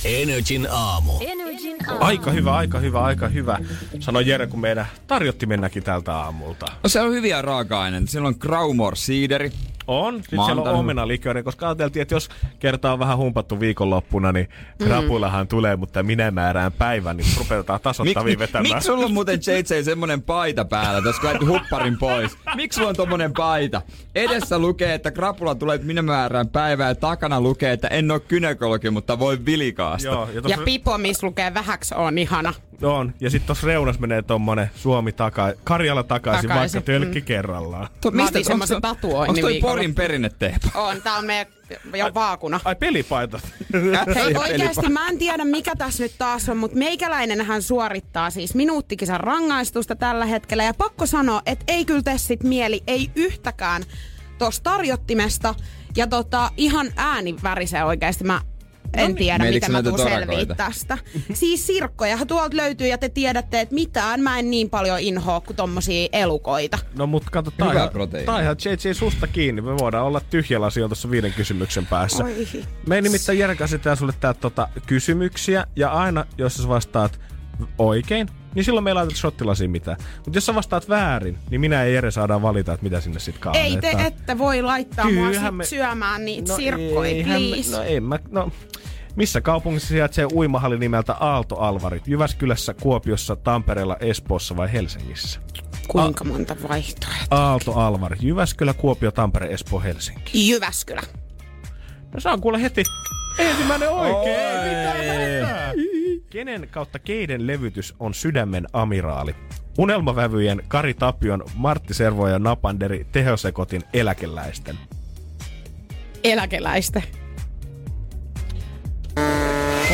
Energin aamu. Energin aamu. Aika hyvä, aika hyvä, aika hyvä. Sanoi Jere, kun meidän tarjotti mennäkin tältä aamulta. No siellä on hyviä raaka-aineita. Siellä on Graumor siideri. On. Sitten Mä siellä on omenaliköri, koska ajateltiin, että jos kertaa on vähän humpattu viikonloppuna, niin krapuillahan tulee, mutta minä määrään päivän, niin rupeataan tasottavia vetämään. Miksi sulla on muuten JJ semmonen paita päällä, kun lähti hupparin pois? Miksi sulla on tommonen paita? Edessä lukee, että krapula tulee, että minä määrään päivää, ja takana lukee, että en oo kynekologi, mutta voi vilikaasta. Joo, ja, Ja tossa, pipo, missä lukee vähäksi on ihana. On. ja sitten tuossa reunas menee tommonen Suomi taka, Karjala takaisin, Takaisin, vaikka tölkki kerrallaan. To, onks semmosen toi- tatuoinnin Onks toi. Porin perinneteepa? On, tää on meidän jo vaakuna. Ai pelipaita. Hei oikeasti mä en tiedä mikä tässä nyt taas on, mutta meikäläinenhän suorittaa siis minuuttikisan rangaistusta tällä hetkellä. Ja pakko sanoa, että ei kyllä tee sit mieli, ei yhtäkään tosta tarjottimesta. Ja tota, ihan ääni värisee oikeasti. Mä en tiedä, Mietitkö miten mä tuun selviä tästä. Siis sirkkojahan tuolta löytyy ja te tiedätte, että mitään mä en niin paljon inhoa kuin tommosia elukoita. No mut kato, tää ihan- tää ihan JJ susta kiinni. Me voidaan olla tyhjällä asioilla tuossa viiden kysymyksen päässä. Oi. Me ei nimittäin Jere käsitään sulle tää tota, kysymyksiä, ja aina jos sä vastaat oikein, niin silloin me ei laiteta shottilasiin mitään. Mutta jos sä vastaat väärin, niin minä ja Jere saadaan valita, että mitä sinne sitten Ei te kaadetaan. ette voi laittaa mua sit me- syömään niitä no sirkkoja, eihän me- please. No en mä, no, missä kaupungissa sijaitsee uimahalli nimeltä Aalto-Alvarit? Jyväskylässä, Kuopiossa, Tampereella, Espoossa vai Helsingissä? Kuinka monta vaihtoehtoa? Aalto-Alvari. Jyväskylä, Kuopio, Tampere, Espoo, Helsinki. Jyväskylä. No se on kuule heti ensimmäinen oikein. Mitä hätää? Kenen kautta keiden levytys on Sydämen amiraali? Unelmavävyjen Kari Tapion, Martti Servo ja Napanderi Tehosekotin eläkeläisten. Eläkeläistä.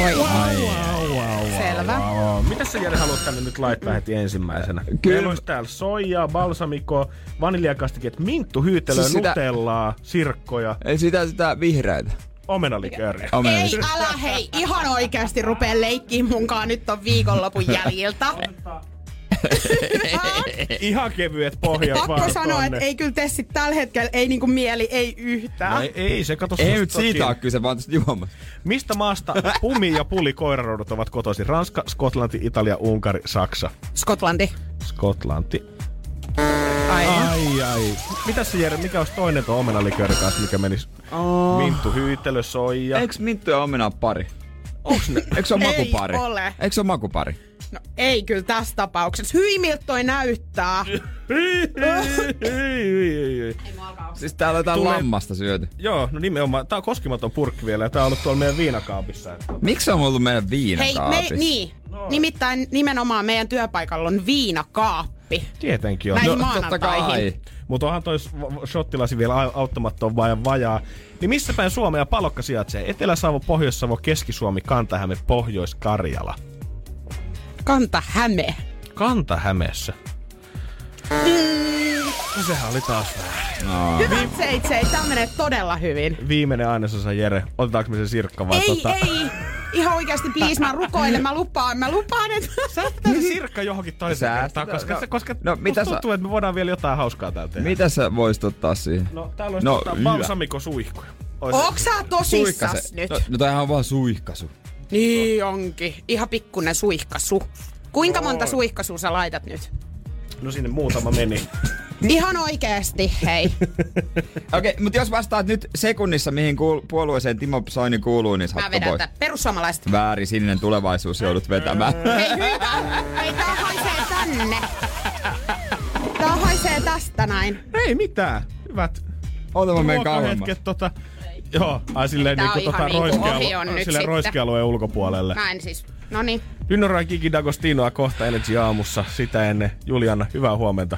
Oi. Wow, wow, Selvä. wow. Mitä sä Jere haluat tänne nyt laittaa heti ensimmäisenä? Kyllä. Meillä olisi täällä soijaa, balsamikoa, vaniljakastiket, minttu, hyytelöä, Siis sitä- nutellaa, sirkkoja, Ei sitä, sitä vihreitä. Omenalikööriä. Omena. Ei, älä hei, ihan oikeasti rupee leikkiin munkaan nyt on viikonlopun jäljiltä. Ihan kevyet pohjat Pakko vaan sanoa, että ei kyllä tee sit tällä hetkellä, ei niinku mieli, ei No yhtään. ei, ei se kato Ei nyt siitä ole kyse, vaan tästä juomasta. Mistä maasta pumi ja puli koiraroudut ovat kotoisin? Ranska, Skotlanti, Italia, Unkari, Saksa. Skotlanti. Skotlanti. Aivan. Ai ai. Mitäs se Jere, mikä olisi toinen tuo omenalikööri kanssa, mikä menisi? Oh. Minttu, hyytelö, soija. Eikö Minttu ja omena ole pari? Onks ne? Eikö se ole Ei makupari? ole. Eikö se ole makupari? No ei kyllä tässä tapauksessa. Hyi miltä toi näyttää. Ei, ei, ei, ei. Siis täällä on jotain Tulee- lammasta syöty. Joo, no nimenomaan. Tää on koskimaton purkki vielä ja tää on ollut tuolla meidän viinakaapissa. että- Miksi se on ollut meidän Hei, viinakaapissa? me, niin. Nimittäin nimenomaan meidän työpaikalla on viinakaappi. Tietenkin on. Näihin No, totta maanantaihin. kai. Mutta onhan toi shottilasi vielä au- auttamaton vai vajaa. Niin missä päin Suomea palokka sijaitsee? Etelä-Savo, Pohjois-Savo, Keski-Suomi, Kanta-Häme, Pohjois-Karjala. Kanta Häme. Kanta-Hämeessä. No sehän oli taas väärin. No. Hyvät seitsei, tää menee todella hyvin. Viimeinen ainesosa, Jere. Otetaanko me se sirkka vai ei, tota... ei. Ihan oikeasti, please, mä rukoilen, mä lupaan, mä lupaan, että... Säästetään se sirkka johonkin toiseen kertaan, koska, No, se, koska no, no, mitä musta sä- tuntuu, että me voidaan vielä jotain hauskaa täällä tehdä. Mitä sä voisit ottaa siihen? No täällä olisi No, no, tota, hyvä. balsamikosuihkuja. Onks sä tosissas nyt? No, no tämähän on vaan suihkasu. Niin onkin. Ihan pikkunen suihkasu. Kuinka monta suihkasua sä laitat nyt? No sinne muutama meni. Ihan oikeesti, hei. Okei, okay, mutta jos vastaat nyt sekunnissa, mihin kuul- puolueeseen Timo Soini kuuluu, niin Mä saat vedän pois. tää. Perussuomalaiset. Väärin, sininen tulevaisuus joudut vetämään. Hei hyvä. Hei tää haisee tänne. Tää haisee tästä näin. Ei mitään. Hyvät Ota mä menen kauemmas. ruokahetket tota... Joo, ai silleen niinku tota niinku nyt silleen sitten. roiskialueen ulkopuolelle. Mä en siis... Noniin. Ynnora Kiki D'Agostinoa kohta Energy aamussa. Sitä ennen Juliana, hyvää huomenta.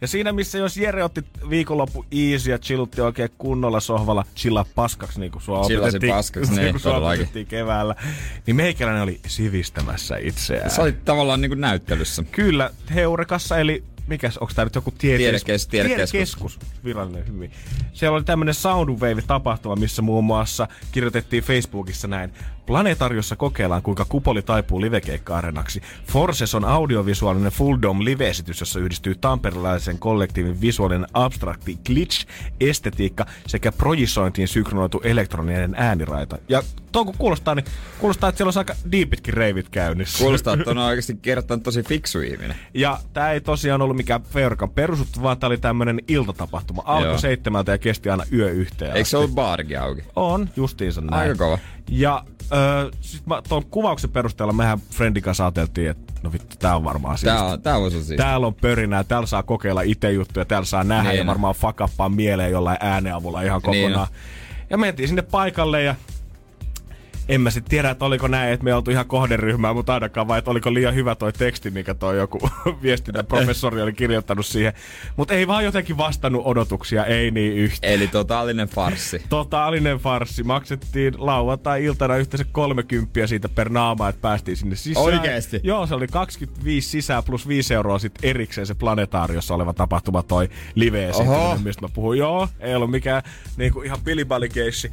Ja siinä missä jos Jere otti viikonloppu easy ja chillutti oikein kunnolla sohvalla, chillaa paskaksi niin kuin sua opetettiin, paskaksi, niin, niin kuin sua opetettiin keväällä, niin meikäläinen oli sivistämässä itseään. Sä olit tavallaan niinku näyttelyssä. Kyllä, Heurekassa, eli mikäs, onko tää nyt joku tietekeskus? Tiedekes- tiedekeskus. tiedekeskus. virallinen hyvin. Siellä oli tämmönen Soundwave-tapahtuma, missä muun muassa kirjoitettiin Facebookissa näin. Planetariossa kokeillaan, kuinka kupoli taipuu livekeikka-arenaksi. Forces on audiovisuaalinen Full Dome live-esitys, jossa yhdistyy tamperilaisen kollektiivin visuaalinen abstrakti glitch, estetiikka sekä projisointiin synkronoitu elektroninen ääniraita. Ja tuon kun kuulostaa, niin kuulostaa, että siellä on aika diipitkin reivit käynnissä. Kuulostaa, että on oikeasti kertonut tosi fiksu ihminen. Ja tää ei tosiaan ollut mikään Feorkan perusuttu, vaan tää oli tämmönen iltatapahtuma. Alkoi seitsemältä ja kesti aina yö yhteen. Eikö asti. se ollut baarikin auki? On, justiinsa näin. Aika kova. Ja öö, sit mä tuon kuvauksen perusteella mehän Friendin kanssa ajateltiin, että no vittu, tää on varmaan Tää siistiä. on, tää on siis. Täällä on pörinää, täällä saa kokeilla itse juttuja, täällä saa nähdä Niin ja varmaan fakappaa mieleen jollain äänen avulla ihan Niin kokonaan. ja mentiin sinne paikalle ja en mä sitten tiedä, että oliko näin, että me oltu ihan kohderyhmää, mutta ainakaan vai, että oliko liian hyvä toi teksti, mikä toi joku viestintä professori oli kirjoittanut siihen. Mutta ei vaan jotenkin vastannut odotuksia, ei niin yhtään. Eli totaalinen farssi. Totaalinen farssi. Maksettiin lauantai-iltana yhteensä 30 siitä per naama, että päästiin sinne sisään. Oikeesti? Joo, se oli 25 sisään plus 5 euroa sitten erikseen se planetaariossa oleva tapahtuma toi live mistä mä puhuin. Joo, ei ollut mikään niinku ihan piliballikeissi.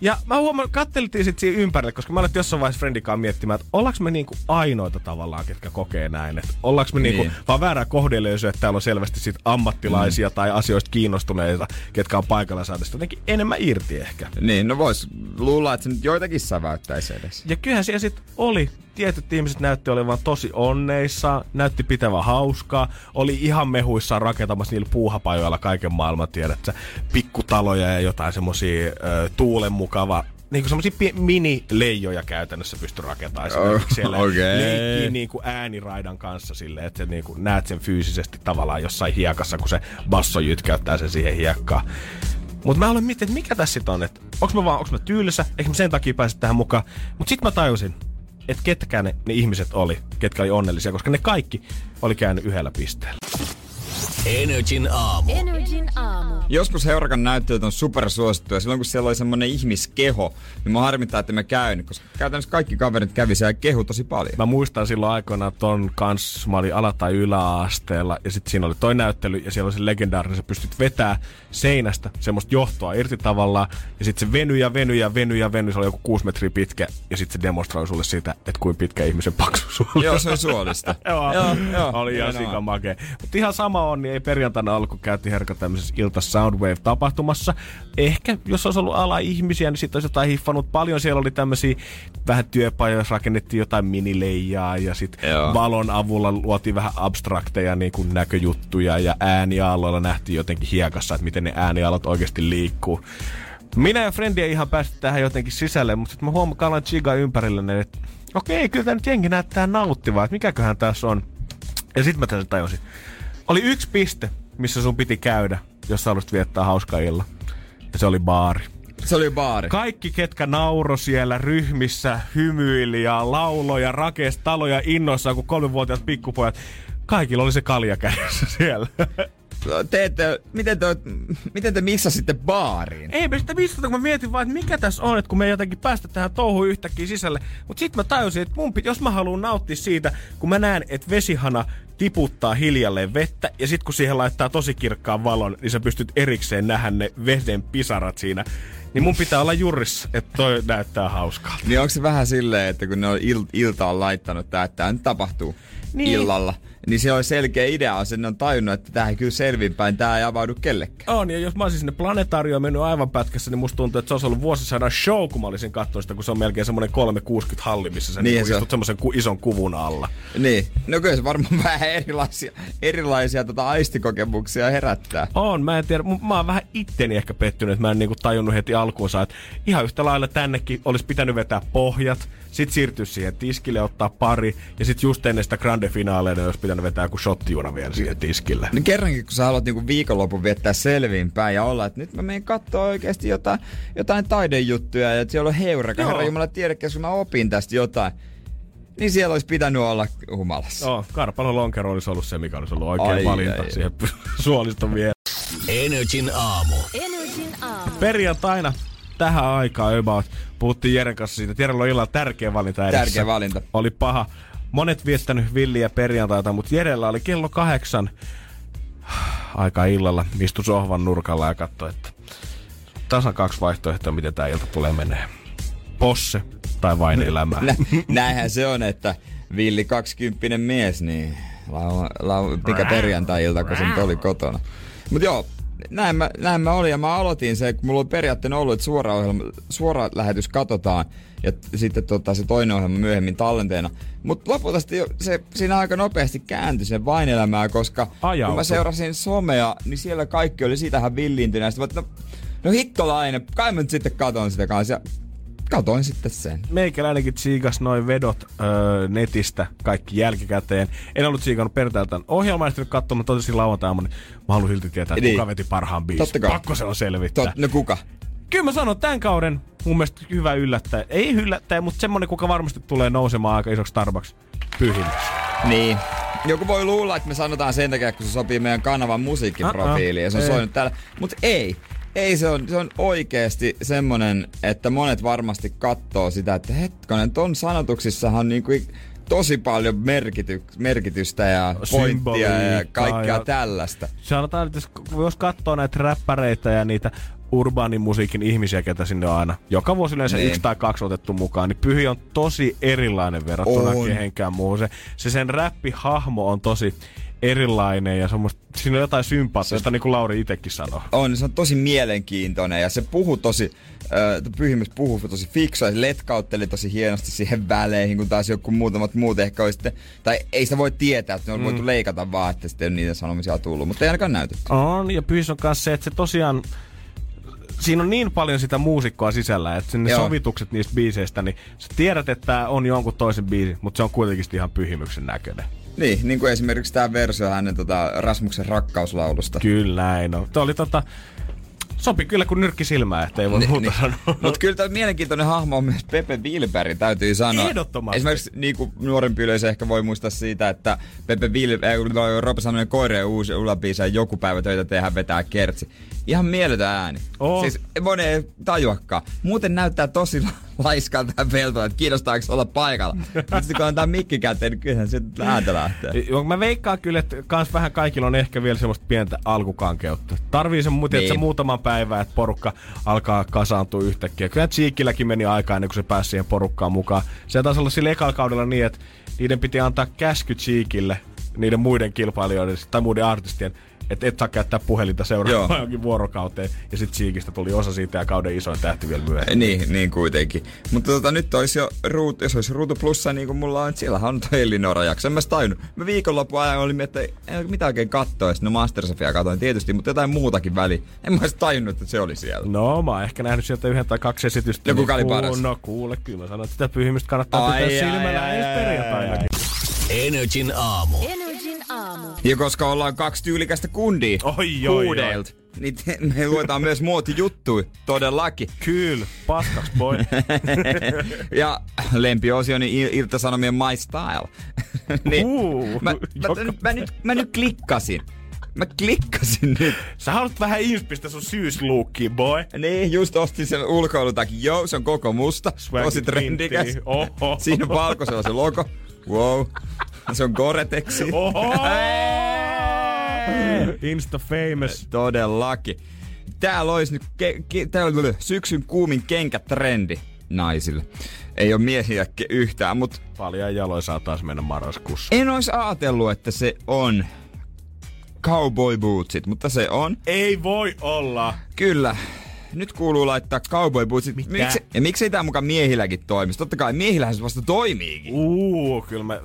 Ja mä huomaan, katteltiin sit siinä ympärille, koska mä alettiin jossain vaiheessa Friendikaan miettimään, että ollaanko me niinku ainoita tavallaan, ketkä kokee näin. Että ollaanko me niinku, Niin. vaan väärää kohdelöysyä, että täällä on selvästi sit ammattilaisia mm. tai asioista kiinnostuneita, ketkä on paikalla saada sitä jotenkin enemmän irti ehkä. Niin, no vois luulla, että se nyt joitakin säväyttäisi edes. Ja kyllähän siellä sitten oli. Tietyt ihmiset näytti olevan tosi onneissa, näytti pitävän hauskaa, oli ihan mehuissaan rakentamassa niillä puuhapajoilla kaiken maailman, tiedät sä, pikkutaloja ja jotain semmosia ö, tuulen mukava niin kuin semmosia pie- mini-leijoja käytännössä pysty rakentamaan esimerkiksi siellä. okei. Leikkii niin kuin ääniraidan kanssa silleen, että niin kuin näet sen fyysisesti tavallaan jossain hiekassa, kun se basso jytkäyttää sen siihen hiekkaan. Mutta mä olen miettinyt, että mikä tässä sit on, että onks mä vaan, onks mä tylsä, eikä mä sen takia pääse tähän mukaan. Mutta sitten mä tajusin, että ketkä ne, ne ihmiset oli, ketkä oli onnellisia, koska ne kaikki oli käynyt yhdellä pisteellä. Energin aamu. Energin aamu. Joskus Heurakan näyttelyt on supersuosittuja. Silloin kun siellä oli semmonen ihmiskeho, niin mä harmittaa, että mä käyn, koska käytännössä kaikki kaverit kävi siellä ja kehu tosi paljon. Mä muistan silloin aikoinaan ton kanssa, mä olin ala- tai yläasteella, ja sitten siinä oli toi näyttely, ja siellä oli se legendaarinen, sä pystyt vetää seinästä semmoista johtoa irti tavallaan, ja sitten se venyi ja venyi ja venyi ja venyi, se oli joku kuusi metriä pitkä, ja sitten se demonstroi sulle sitä, että kuinka pitkä ihmisen paksuus on. Joo, se on suolista. Joo, Joo, joo, oli ihan sikamakee. Mutta ihan sama on, niin ei perjantaina ollut, kun käytiin herkka tämmöisessä Ilta Soundwave-tapahtumassa. Ehkä, jos olisi ollut ala-ihmisiä, niin sitten olisi jotain hiffannut paljon. Siellä oli tämmöisiä vähän työpajoja, joissa rakennettiin jotain minileijaa ja sitten valon avulla luotiin vähän abstrakteja niin kuin näköjuttuja ja äänialoilla nähtiin jotenkin hiekassa, että miten ne äänialot oikeasti liikkuu. Minä ja Frendi ei ihan päästy tähän jotenkin sisälle, mutta sitten mä huomaan kalan chiga ympärillä, että okei, kyllä tämä nyt jengi näyttää nauttivaa, että mikäköhän tässä on. Ja sitten mä tässä tajusin. Oli yksi piste, missä sun piti käydä, jos sä haluaisit viettää hauskaa illa. Ja se oli baari. Se oli baari. Kaikki, ketkä nauro siellä ryhmissä, hymyili ja lauloi ja rakensi taloja innoissaan kuin kolmenvuotiaat pikkupojat, kaikilla oli se kalja kädessä siellä. Te ette, miten, te, miten te missasitte baariin? Ei me sitä missata, kun mä mietin vaan, että mikä tässä on, että kun me ei jotenkin päästä tähän touhuun yhtäkkiä sisälle. Mutta sitten mä tajusin, että mun pit, jos mä haluan nauttia siitä, kun mä näen, että vesihana tiputtaa hiljalleen vettä, ja sitten kun siihen laittaa tosi kirkkaan valon, niin sä pystyt erikseen nähdä ne veden pisarat siinä. Niin mun pitää olla jurissa, että toi näyttää hauskalta. Niin onko se vähän silleen, että kun ne on il- iltaan laittanut tää, että tää nyt tapahtuu niin. illalla, niin se on selkeä idea, se ne on tajunnut, että tää ei kyllä selvinpäin, tää ei avaudu kellekään. On, ja jos mä olisin sinne planetaarioon mennyt aivan pätkässä, niin musta tuntuu, että se olisi ollut vuosisadan show, kun mä olisin katsonut sitä, kun se on melkein semmoinen 360 halli, missä sä Niin niin se istut semmoisen ku, ison kuvun alla. Niin, no kyllä se varmaan vähän erilaisia, erilaisia tota aistikokemuksia herättää. On, mä en tiedä. Mä oon vähän itteni ehkä pettynyt, että mä en niinku tajunnut heti alkuunsa, että ihan yhtä lailla tännekin olisi pitänyt vetää pohjat, sit siirtyä siihen tiskille, ottaa pari, ja sit just ennen sitä grande finaaleja olisi pitänyt vetää joku shottiuna vielä siihen tiskille. Niin kerrankin, kun sä haluat niinku viikonlopun viettää selviinpäin ja olla, että nyt mä menen kattoo oikeasti jotain, jotain taidejuttuja ja että siellä on heureka. Joo. Herra Jumala, kun mä opin tästä jotain. Niin siellä olisi pitänyt olla humalassa. Joo, Karpalon lonkero olisi ollut se, mikä olisi ollut oikein Ai, valinta ai. siihen suoliston vielä. Energin aamu. Energin aamu. Perjantaina tähän aikaan about puhuttiin Jeren kanssa siitä. Jerellä on illalla tärkeä valinta edessä. Tärkeä valinta. Oli paha. Monet viettänyt villiä perjantaita, mutta Jerellä oli kello kahdeksan aika illalla. Istu sohvan nurkalla ja katsoi, että tasan kaksi vaihtoehtoa, miten tämä ilta tulee menee. Posse tai vain elämää. Nä, näinhän se on, että villi 20 mies, niin lau, lau, mikä perjantai-ilta, kun se nyt oli kotona. Mut joo, näin mä, näin mä olin ja mä aloitin se, kun mulla oli periaatteena ollut, että suora, ohjelma, suora lähetys katsotaan ja sitten tota, se toinen ohjelma myöhemmin tallenteena. Mutta lopulta se, siinä aika nopeasti kääntyi sen vain elämää, koska kun Ajautui. mä seurasin somea, niin siellä kaikki oli siitähän että no, no hittolainen, kai mä nyt sitten katon sitä kanssa. Ja katoin sitten sen. Meikäläinenkin tsiikas noin vedot öö, netistä kaikki jälkikäteen. En ollut tsiikannut perjantailta ohjelmaa, sitten katsomaan, mutta totesin lauantaina, niin mä haluan silti tietää, Niin. kuka veti parhaan biisin. Totta kai. Pakko se on selvittää. Tot, no kuka? Kyllä mä sanon, tämän kauden mun mielestä hyvä yllättäjä. Ei yllättäjä, mutta semmonen, kuka varmasti tulee nousemaan aika isoksi Starbucks pyhimys. Niin. Joku voi luulla, että me sanotaan sen takia, kun se sopii meidän kanavan musiikkiprofiiliin ja se on soinut täällä. Mutta ei. Ei, se on, se on oikeasti semmonen, että monet varmasti katsoo sitä, että hetkonen, ton sanotuksissahan on niinku tosi paljon merkity, merkitystä ja pointtia ja kaikkea ja- tällaista. Sanotaan, että jos, jos katsoo näitä räppäreitä ja niitä urbaanimusiikin ihmisiä, ketä sinne on aina joka vuosi yleensä Niin. yksi tai kaksi otettu mukaan, niin Pyhi on tosi erilainen verrattuna On. kehenkään muuhun. Se, se sen räppihahmo on tosi erilainen ja semmoista, siinä on jotain sympaattista, niin kuin Lauri itsekin sanoi. on, se on tosi mielenkiintoinen ja se puhuu tosi, äh, pyhimys puhuu tosi fiksua ja se letkautteli tosi hienosti siihen väleihin, kun taas joku muutamat muut ehkä olisi sitten, tai ei sitä voi tietää, että ne on mm. voitu leikata vaan, että sitten ei ole niitä sanomisia tullut, mutta ei ainakaan näytetty. On, ja Pyhis on kanssa se, että se tosiaan siinä on niin paljon sitä muusikkoa sisällä, että sinne Joo. sovitukset niistä biiseistä, niin sä tiedät, että on jonkun toisen biisi, mutta se on kuitenkin ihan pyhimyksen näköinen. Niin, niin kuin esimerkiksi tämä versio hänen tota, Rasmuksen rakkauslaulusta. Kyllä näin on. Tuo oli tota, sopi kyllä kuin nyrkki silmään, että ei voi muuta sanoa. Mutta kyllä tämä mielenkiintoinen hahmo on myös Pepe Wilberg, täytyy sanoa. Ehdottomasti. Esimerkiksi niin kuin nuorempi yleisö ehkä voi muistaa siitä, että Pepe Wilberg, äh, Roope Sanonen koireen uusi ulabiisi ja joku päivä töitä tehdään vetää kertsi. Ihan mieletön ääni. Oo. Siis moni ei tajuakaan. Muuten näyttää tosi laiskalta ja peltolta, että kiinnostaako olla paikalla. Mutta sitten kun antaa mikki käteen, niin kyllähän se ääntä lähtee. Mä veikkaan kyllä, että kans vähän kaikilla on ehkä vielä semmoista pientä alkukankeutta. Tarvii se muuten, että Niin. muutaman päivän, että porukka alkaa kasaantua yhtäkkiä. Kyllä Cheekilläkin meni aikaa ennen kuin se pääsi siihen porukkaan mukaan. Se taisi olla sillä ekalla kaudella niin, että niiden piti antaa käsky Cheekille, niiden muiden kilpailijoiden tai muiden artistien, että et saa käyttää puhelinta seuraavaan Joo. johonkin vuorokauteen. Ja sitten Cheekistä tuli osa siitä ja kauden isoin tähti vielä myöhemmin. Niin, niin kuitenkin. Mutta tota, nyt olisi jo ruut, jos olisi ruutu plussa, niin kuin mulla on, että siellähän on toi Elinora jakso. En mä sitä tajunnut. Mä viikonlopun ajan olin, että ei ole mitään oikein katsoa. Sitten no Mastersofia katoin tietysti, mutta jotain muutakin väli. En mä olisi tajunnut, että se oli siellä. No, mä oon ehkä nähnyt sieltä yhden tai kaksi esitystä. Ja kuka oli Kuul- paras? No kuule, kyllä mä sanon, että sitä pyhimystä kannattaa Ai, pitää ai, silmällä ai, ensi ai, perjantainakin. Energin aamu. Energin aamu. Ja koska ollaan kaksi tyylikästä kundia Oi, oi, kuudelta, niin te, me luetaan myös muotijuttuja, todellakin. Kyllä, paskaks boy. ja lempiosioni Il- Ilta-Sanomien My Style. niin, Uu, mä, mä, mä, mä, nyt, mä nyt klikkasin. Mä klikkasin nyt. Sä haluat vähän inspistä sun syysluukkiin, boy. Niin, just ostin sen ulkoilutakin. Joo, se on koko musta. Swag Tosi trendikäs. Siinä on valkoisella se logo. Wow. Se on Goretexi. Oho! Insta famous. Todellakin. Täällä olisi nyt ke- ke- täällä oli syksyn kuumin kenkätrendi naisille. Ei ole miehiä yhtään, mutta Paljon jaloin saa taas mennä marraskuussa. en olisi ajatellut, että se on cowboy bootsit, mutta se on. Ei voi olla. Kyllä. Nyt kuuluu laittaa cowboy bootsit. Mitä? Miksi, ja miksei tää mukaan miehilläkin toimisi? Totta kai miehillähän se vasta toimiikin. Uu, kyllä mä,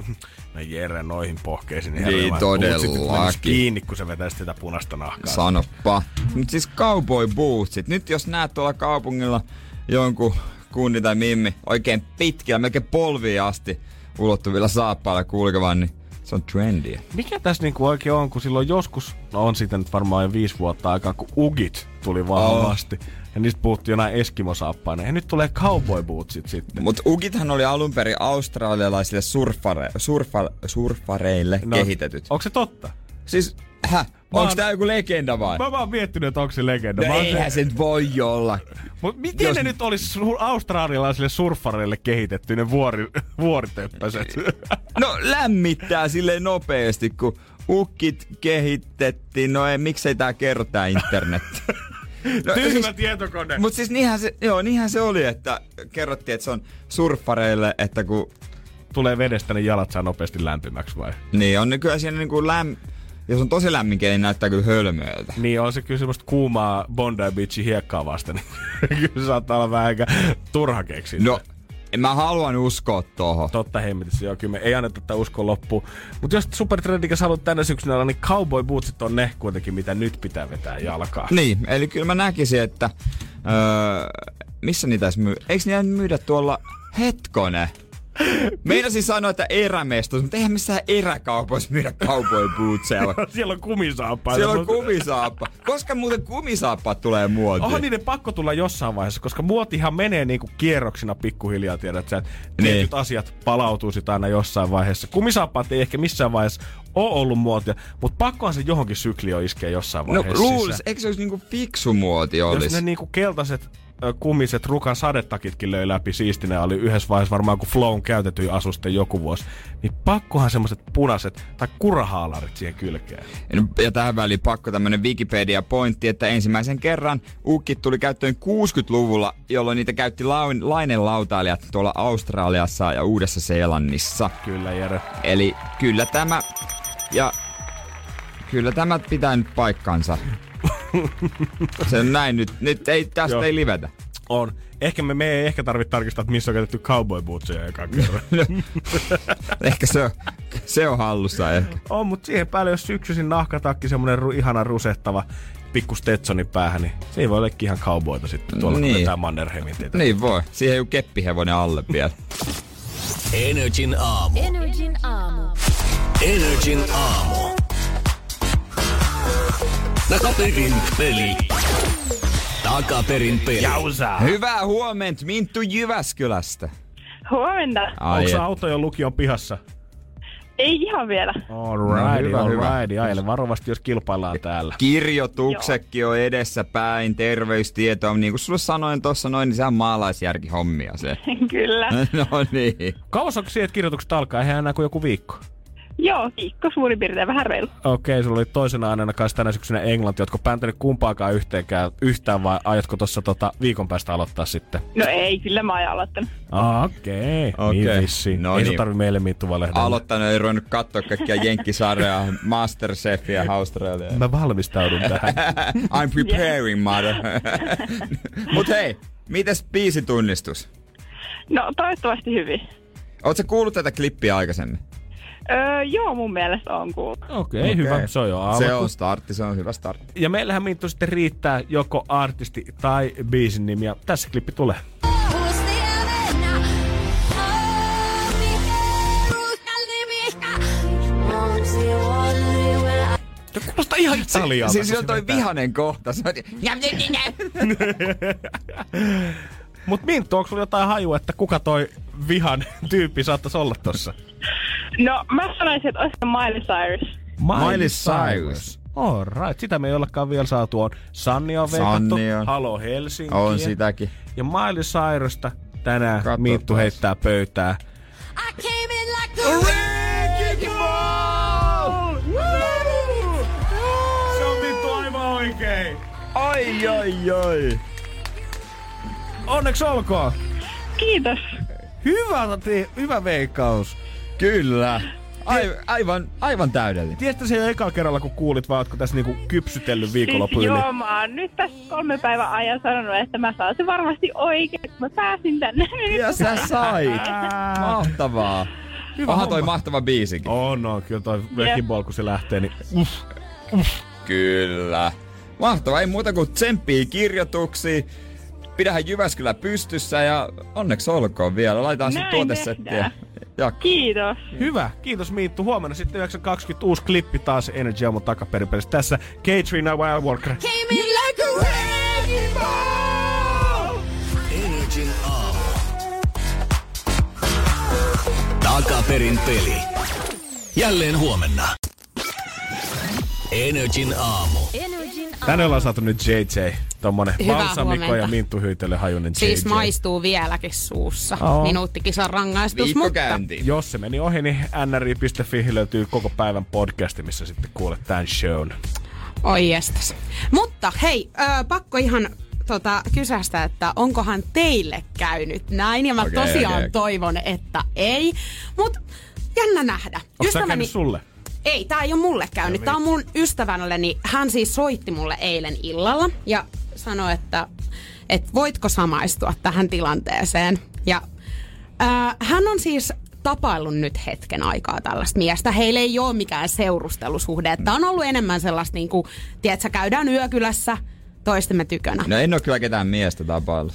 mä Jere noihin pohkeisiin. Niin, mä todellakin. kiinni, kun se vetäisi sitä punaista nahkaa. Sanoppa. Mut siis cowboy bootsit. Nyt jos näet tuolla kaupungilla jonkun kunni tai mimmi oikein pitkillä, melkein polviin asti ulottuvilla saappailla kulkevan, niin se on trendiä. Mikä tässä niinku oikein on, kun silloin joskus, no on siitä nyt varmaan jo viisi vuotta aikaa, kun Ugit tuli vahvasti. Ja niistä puhuttiin jonain eskimosaappaina. Ja nyt tulee cowboy bootsit sitten. Mutta ugithan oli alun perin australialaisille surfare, surfa, surfareille no, kehitetty. Onko se totta? Siis, häh? Mä Onks oon- tää joku legenda vai? Mä vaan miettinyt, että onko se legenda. No eihän se nyt voi olla. Mut miten Jos- ne nyt olisi australialaisille surfareille kehitetty, ne vuori, vuoritöppäset? No lämmittää silleen nopeasti, kun ukit kehitettiin. No ei, miksei tää kerro tää internet? No, Tyhmä tietokone. Mut siis niinhän se, joo, niinhän se oli, että kerrottiin, että se on surfareille, että kun Tulee vedestä, niin jalat saa nopeasti lämpimäksi vai? Niin, on nykyään siinä niinku läm... Jos on tosi lämmin keli, niin näyttää kyllä hölmöiltä. Niin on se kyllä semmoista kuumaa Bondi Beachin hiekkaa vasten. kyllä saattaa olla vähän aika turha keksiä. No, en mä haluan uskoa tohon. Totta hemmetissä, joo, kyllä me ei anneta tätä uskoa loppuun. Mutta jos Supertrendikäs haluat tänä syksynä olla, niin cowboy bootsit on ne kuitenkin, mitä nyt pitää vetää jalkaa. Niin, eli kyllä mä näkisin, että... Öö, missä niitä edes myy? Eikö niitä myydä tuolla... Hetkone. Meinasin sanoa, että erämestos, mutta eihän missään eräkaupoissa myydä cowboy bootseja. Siellä on kumisaappaita. Siellä on kumisaappa. Koska muuten kumisaappaat tulee muotiin? Onhan niiden pakko tulla jossain vaiheessa, koska muotihan menee niinku kierroksina pikkuhiljaa, tiedät sä. Tietyt Niin. asiat palautuu sit aina jossain vaiheessa. Kumisaappaat ei ehkä missään vaiheessa ole ollut muotia, mutta pakkohan se johonkin sykliin iskee jossain No vaiheessa luulis, sisään. eikö se olisi niinku fiksu muoti Jos olisi? ne niinku keltaiset kumiset rukan sadetakitkin löi läpi siistinä oli yhdessä vaiheessa varmaan kun Flown käytetyin asusten joku vuosi, niin pakkohan semmoset punaiset tai kurahaalarit siihen kylkeen. Ja tähän väliin pakko tämmönen Wikipedia-pointti, että ensimmäisen kerran ukit tuli käyttöön 60-luvulla, jolloin niitä käytti laun, lainelautailijat tuolla Australiassa ja Uudessa-Seelannissa. Kyllä Jere. Eli kyllä tämä, ja kyllä tämä pitää nyt paikkansa. Se on näin nyt, nyt ei, tästä Joo. ei livetä. On. Ehkä me, me ei ehkä tarvitse tarkistaa, että missä on käytetty cowboy bootseja ekan kerran. Ehkä se on, se on hallussa ehkä. On, mutta siihen päälle, jos syksyisin nahkatakki, semmonen ru, ihana rusettava pikku Stetsonin päähän, niin se ei voi olekin ihan cowboyta sitten tuolla, niin. Niin. kun vetää Mannerheimin tietä. Niin voi. Siihen joku keppihevonen alle vielä. Energin aamu. Energin aamu. Energin aamu. Takaperin peli. Takaperin peli. Jausa! Hyvää huomenta Minttu Jyväskylästä. Huomenta. Ai, Onko auto jo lukion pihassa? Ei ihan vielä. Alright, No, hyvä, hyvä. alright. Aile varovasti, jos kilpaillaan täällä. Kirjoituksetkin on edessä päin, terveystietoa. Niin kuin sulle sanoin tuossa noin, niin se on maalaisjärkihommia se. Kyllä. no niin. Kauas onko siihen, että kirjoitukset alkaa? Eihän enää kuin joku viikko. Joo, viikko suurin piirtein vähän reilu. Okei, okay, sulla oli toisena aineena kanssa tänä syksynä englanti. Ootko pääntänyt kumpaakaan yhteenkään yhtään vai aiotko tuossa tota, viikon päästä aloittaa sitten? No ei, kyllä mä oon aloittanut. Ah, Okei, okay. Okei. niin vissiin. No Ei niin. tarvi meille Minttu valehdella. Aloittanut, ei ruvennut katsoa kaikkia jenkkisarjaa, Masterchefia, Australia. Mä valmistaudun tähän. I'm preparing, mother. Mut hei, mites biisitunnistus? No toivottavasti hyvin. Oot sä kuullut tätä klippiä aikaisemmin? Öö, joo, mun mielestä on kuullut. Okei, okay, hyvä. Se on jo alku. Se on startti, se on hyvä startti. Ja meillähän Minttu sitten riittää joko artisti tai biisin nimi. Ja tässä klippi tulee. Se kuulostaa ihan italialta. Siis on toi vihanen kohta. Se on... Mut Minttu, onko sulla jotain hajua, että kuka toi vihan tyyppi saattaisi olla tossa? No mä sanoisin, että olisi Miley Cyrus. Miley, Miley Cyrus. Alright, sitä me ei ollakaan vielä saatu. On Sanni on veikattu, Halo Helsinki. On sitäkin. Ja Miley Cyrusta tänään Katsotaan. Miittu heittää pöytää. I came in like a wrecking ball! Woo! Se on oikein. Ai, ai, ai. Onneksi olkoon. Kiitos. Hyvä, hyvä veikkaus. Kyllä. Ai, aivan, aivan täydellinen. Tiedätkö se jo ekalla kerralla, kun kuulit, vai ootko tässä niinku kypsytellyt viikonloppu Siis yli? joo, mä oon nyt tässä kolme päivän ajan sanonut, että mä saan se varmasti oikein, kun mä pääsin tänne. Ja sä sait. Mahtavaa. Hyvä Onhan toi mahtava biisikin. On, on. Kyllä toi Wrecking Ball, kun se lähtee, niin uff. Kyllä. Mahtavaa. Ei muuta kuin tsemppii kirjoituksiin. Pidähän Jyväskylä pystyssä ja onneksi olkoon vielä. Laitetaan sitten tuotesettiä. tehdään. Ja Kiitos. Hyvä. Kiitos Miittu. Huomenna sitten 9.20 uusi klippi taas Energy Aamun takaperinpelissä. Tässä Katrina Wild Walker. Energin aamu. Takaperin peli. Jälleen huomenna. Energin aamu. Energin Tänne ollaan saatu nyt JJ. Tommonen Hyvää balsamikko huomenta. ja Minttu Hyytelö hajunen JJ. Siis maistuu vieläkin suussa. Oo. Minuuttikisan rangaistus, viikko mutta... käyntiin. Jos se meni ohi, niin nri.fi löytyy koko päivän podcasti, missä sitten kuulet tämän shown. Oi jestas. Mutta hei, ö, pakko ihan tota, kysästä, että onkohan teille käynyt näin. Ja mä Okei, tosiaan okei. toivon, että ei. Mutta jännä nähdä. Onko käynyt sulle? Ei, tää ei ole mulle käynyt. Tää on mun ystävälleni. Hän siis soitti mulle eilen illalla ja sanoi, että, että voitko samaistua tähän tilanteeseen. Ja ää, hän on siis tapaillut nyt hetken aikaa tällaista miestä. Heillä ei ole mikään seurustelusuhde. Tämä on ollut enemmän sellaista, niin kuin, tiedätkö, käydään yökylässä toistemme tykönä. No en oo kyllä ketään miestä tapaillut.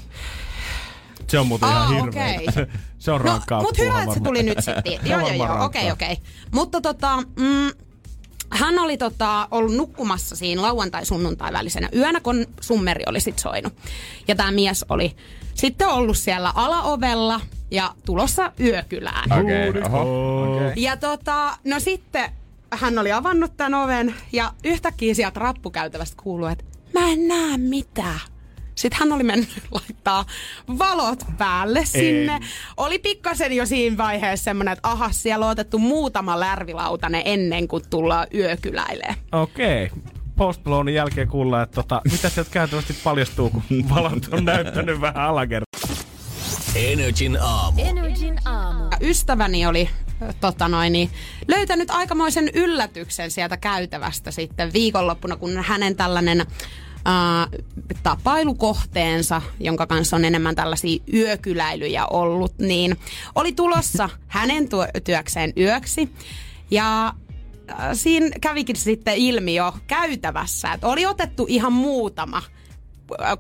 Se on muuten Aa, ihan hirveä. okei. se on No, rankkaa. mutta hyvä, että se tuli nyt sitten. Joo, joo, joo, okei, okei. Mutta tota, mm, hän oli tota, ollut nukkumassa siinä lauantai-sunnuntai välisenä yönä, kun summeri oli sit soinut. Ja tämä mies oli sitten ollut siellä alaovella ja tulossa yökylään. Okei, okay, oho. Okay. Ja tota, no sitten hän oli avannut tämän oven ja yhtäkkiä sieltä rappukäytävästä kuului, että mä en näe mitään. Sitten hän oli mennyt laittaa valot päälle sinne. Oli pikkasen jo siinä vaiheessa semmoinen, että aha, siellä on otettu muutama lärvilautanen ennen kuin tullaan yökyläilee. Okei. Post Malonein jälkeen kuullaan, että tota, mitä sieltä käytännössä paljastuu, kun valot on näyttänyt vähän alakertaa. Energin aamu. Energin aamu. Ja Ystäväni oli tota noin, niin, löytänyt aikamoisen yllätyksen sieltä käytävästä sitten viikonloppuna, kun hänen tällainen äh, tapailukohteensa, jonka kanssa on enemmän tällaisia yökyläilyjä ollut, niin oli tulossa hänen työkseen yöksi. Ja siinä kävikin sitten ilmi jo käytävässä, että oli otettu ihan muutama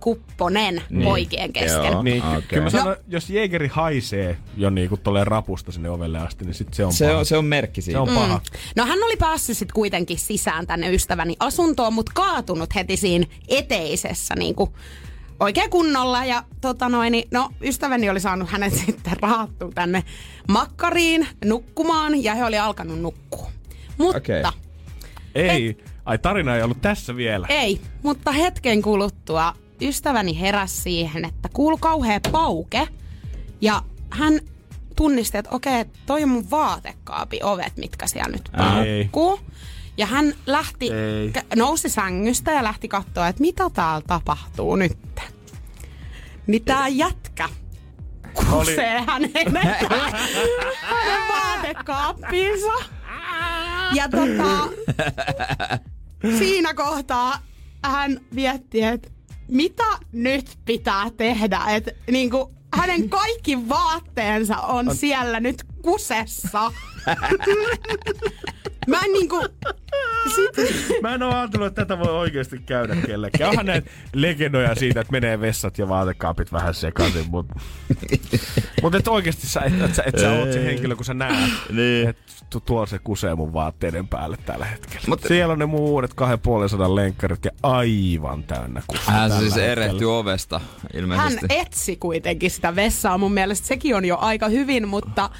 kupponen niin. poikien kesken. Joo. Niin, Okei. okay. kyllä mä No- sanon, jos Jägeri haisee jo niinku tolleen rapusta sinne ovelle asti, niin sit se on Se paha. on, se on merkki se siitä. on paha. No hän oli päässyt sitten kuitenkin sisään tänne ystäväni asuntoon, mutta kaatunut heti siinä eteisessä niin kuin oikein kunnolla. Ja tota noin, niin, no ystäväni oli saanut hänet sitten rahattua tänne makkariin nukkumaan ja he oli alkanut nukkua. Mutta Okei. Ei. Ai tarina ei ollut tässä vielä. ei, mutta hetken kuluttua ystäväni heräsi siihen, että kuului kauhea pauke ja hän tunnisti, että okei, toi on mun vaatekaapi ovet, mitkä siellä nyt paukkuu. Ja hän lähti, Ei. kä- nousi sängystä ja lähti katsoa, että mitä täällä tapahtuu nyt. Niin tää jätkä kusee hänen, hänen vaatekaappiinsa. Ja tota, siinä kohtaa hän mietti, että mitä nyt pitää tehdä. Että niinku, hänen kaikki vaatteensa on siellä nyt kusessa. Mä en niinku... Sit, Mä en oo ajatellut, että tätä voi oikeasti käydä kellekään. Onhan näitä legendoja siitä, että menee vessat ja vaatekaapit vähän sekaisin, mutta mut et oikeasti sä, et, et, sä, et sä oot se henkilö, kun sä näet, Niin. että tu- tuolla se kusee mun vaatteiden päälle tällä hetkellä. Mut- Siellä on ne mun uudet 250 lenkkarit ja aivan täynnä kusea Hän tällä siis hetkellä. erehtyi ovesta hän ilmeisesti. etsi kuitenkin sitä vessaa. Mun mielestä sekin on jo aika hyvin, mutta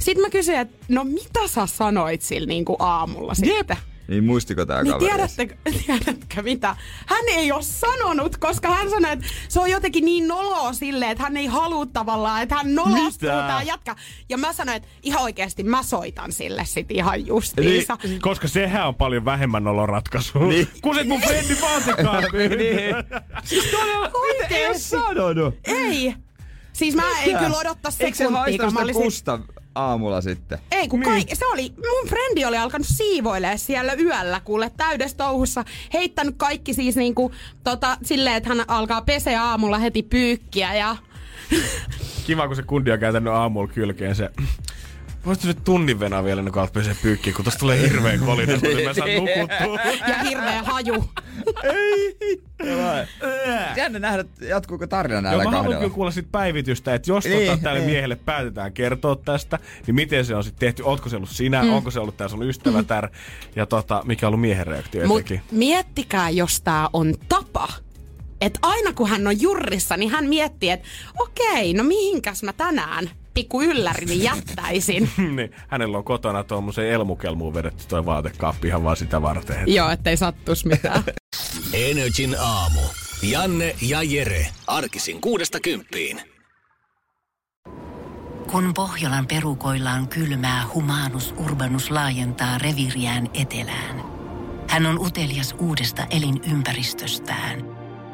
sitten mä kysyin, että no mitä sä sanoit sillä niinku aamulla sitten? Niin muistiko tää Niin kaveri? tiedättekö, tiedätkö mitä? Hän ei ole sanonut, koska hän sanoi, että se on jotenkin niin noloa silleen, että hän ei halua tavallaan, että hän nolostuu Mitä? tää jatka. Ja mä sanoin, että ihan oikeasti mä soitan sille sit ihan justiinsa. Niin, koska sehän on paljon vähemmän nolon ratkaisu. Niin. Kun se mun frendi vaatikaan. niin. Oikeesti. sanonut. Ei. Siis mä en kyllä odottaa Eikö se sekuntiikaan. Mä sitä kusta aamulla sitten? Ei, kun Niin. kaikki, se oli, mun frendi oli alkanut siivoilee siellä yöllä, kuule, täydessä touhussa. Heittänyt kaikki siis niinku, tota, silleen, että hän alkaa peseä aamulla heti pyykkiä ja... Kiva, kun se kundi on käytänyt aamulla kylkeen se... Voisitko nyt tunnin venää vielä, ennen kuin alat pesee pyykkiä, kun tosta tulee hirveä kolina, kun mä saan nukuttua. ja hirveä haju. Jännä nähdä, jatkuuko tarina Joo, näillä mä haluan kahdella. kyllä kuulla sit päivitystä, että jos Niin, tota, tälle niin. miehelle päätetään kertoa tästä, niin miten se on sitten tehty? Ootko se ollut sinä? Mm. Onko se ollut tää sun ystävätär? Ja tota, mikä on ollut miehen reaktio Mut etenkin? miettikää, jos tää on tapa. Että aina kun hän on jurrissa, niin hän miettii, että okei, no mihinkäs mä tänään pikku yllärini jättäisin. niin, hänellä on kotona tuommoisen elmukelmuun vedetty toi vaatekaappi ihan vaan sitä varten. että- Joo, ettei sattus mitään. Energin aamu. Janne ja Jere. Arkisin kuudesta kymppiin. Kun Pohjolan perukoillaan kylmää, humanus urbanus laajentaa reviriään etelään. Hän on utelias uudesta elinympäristöstään.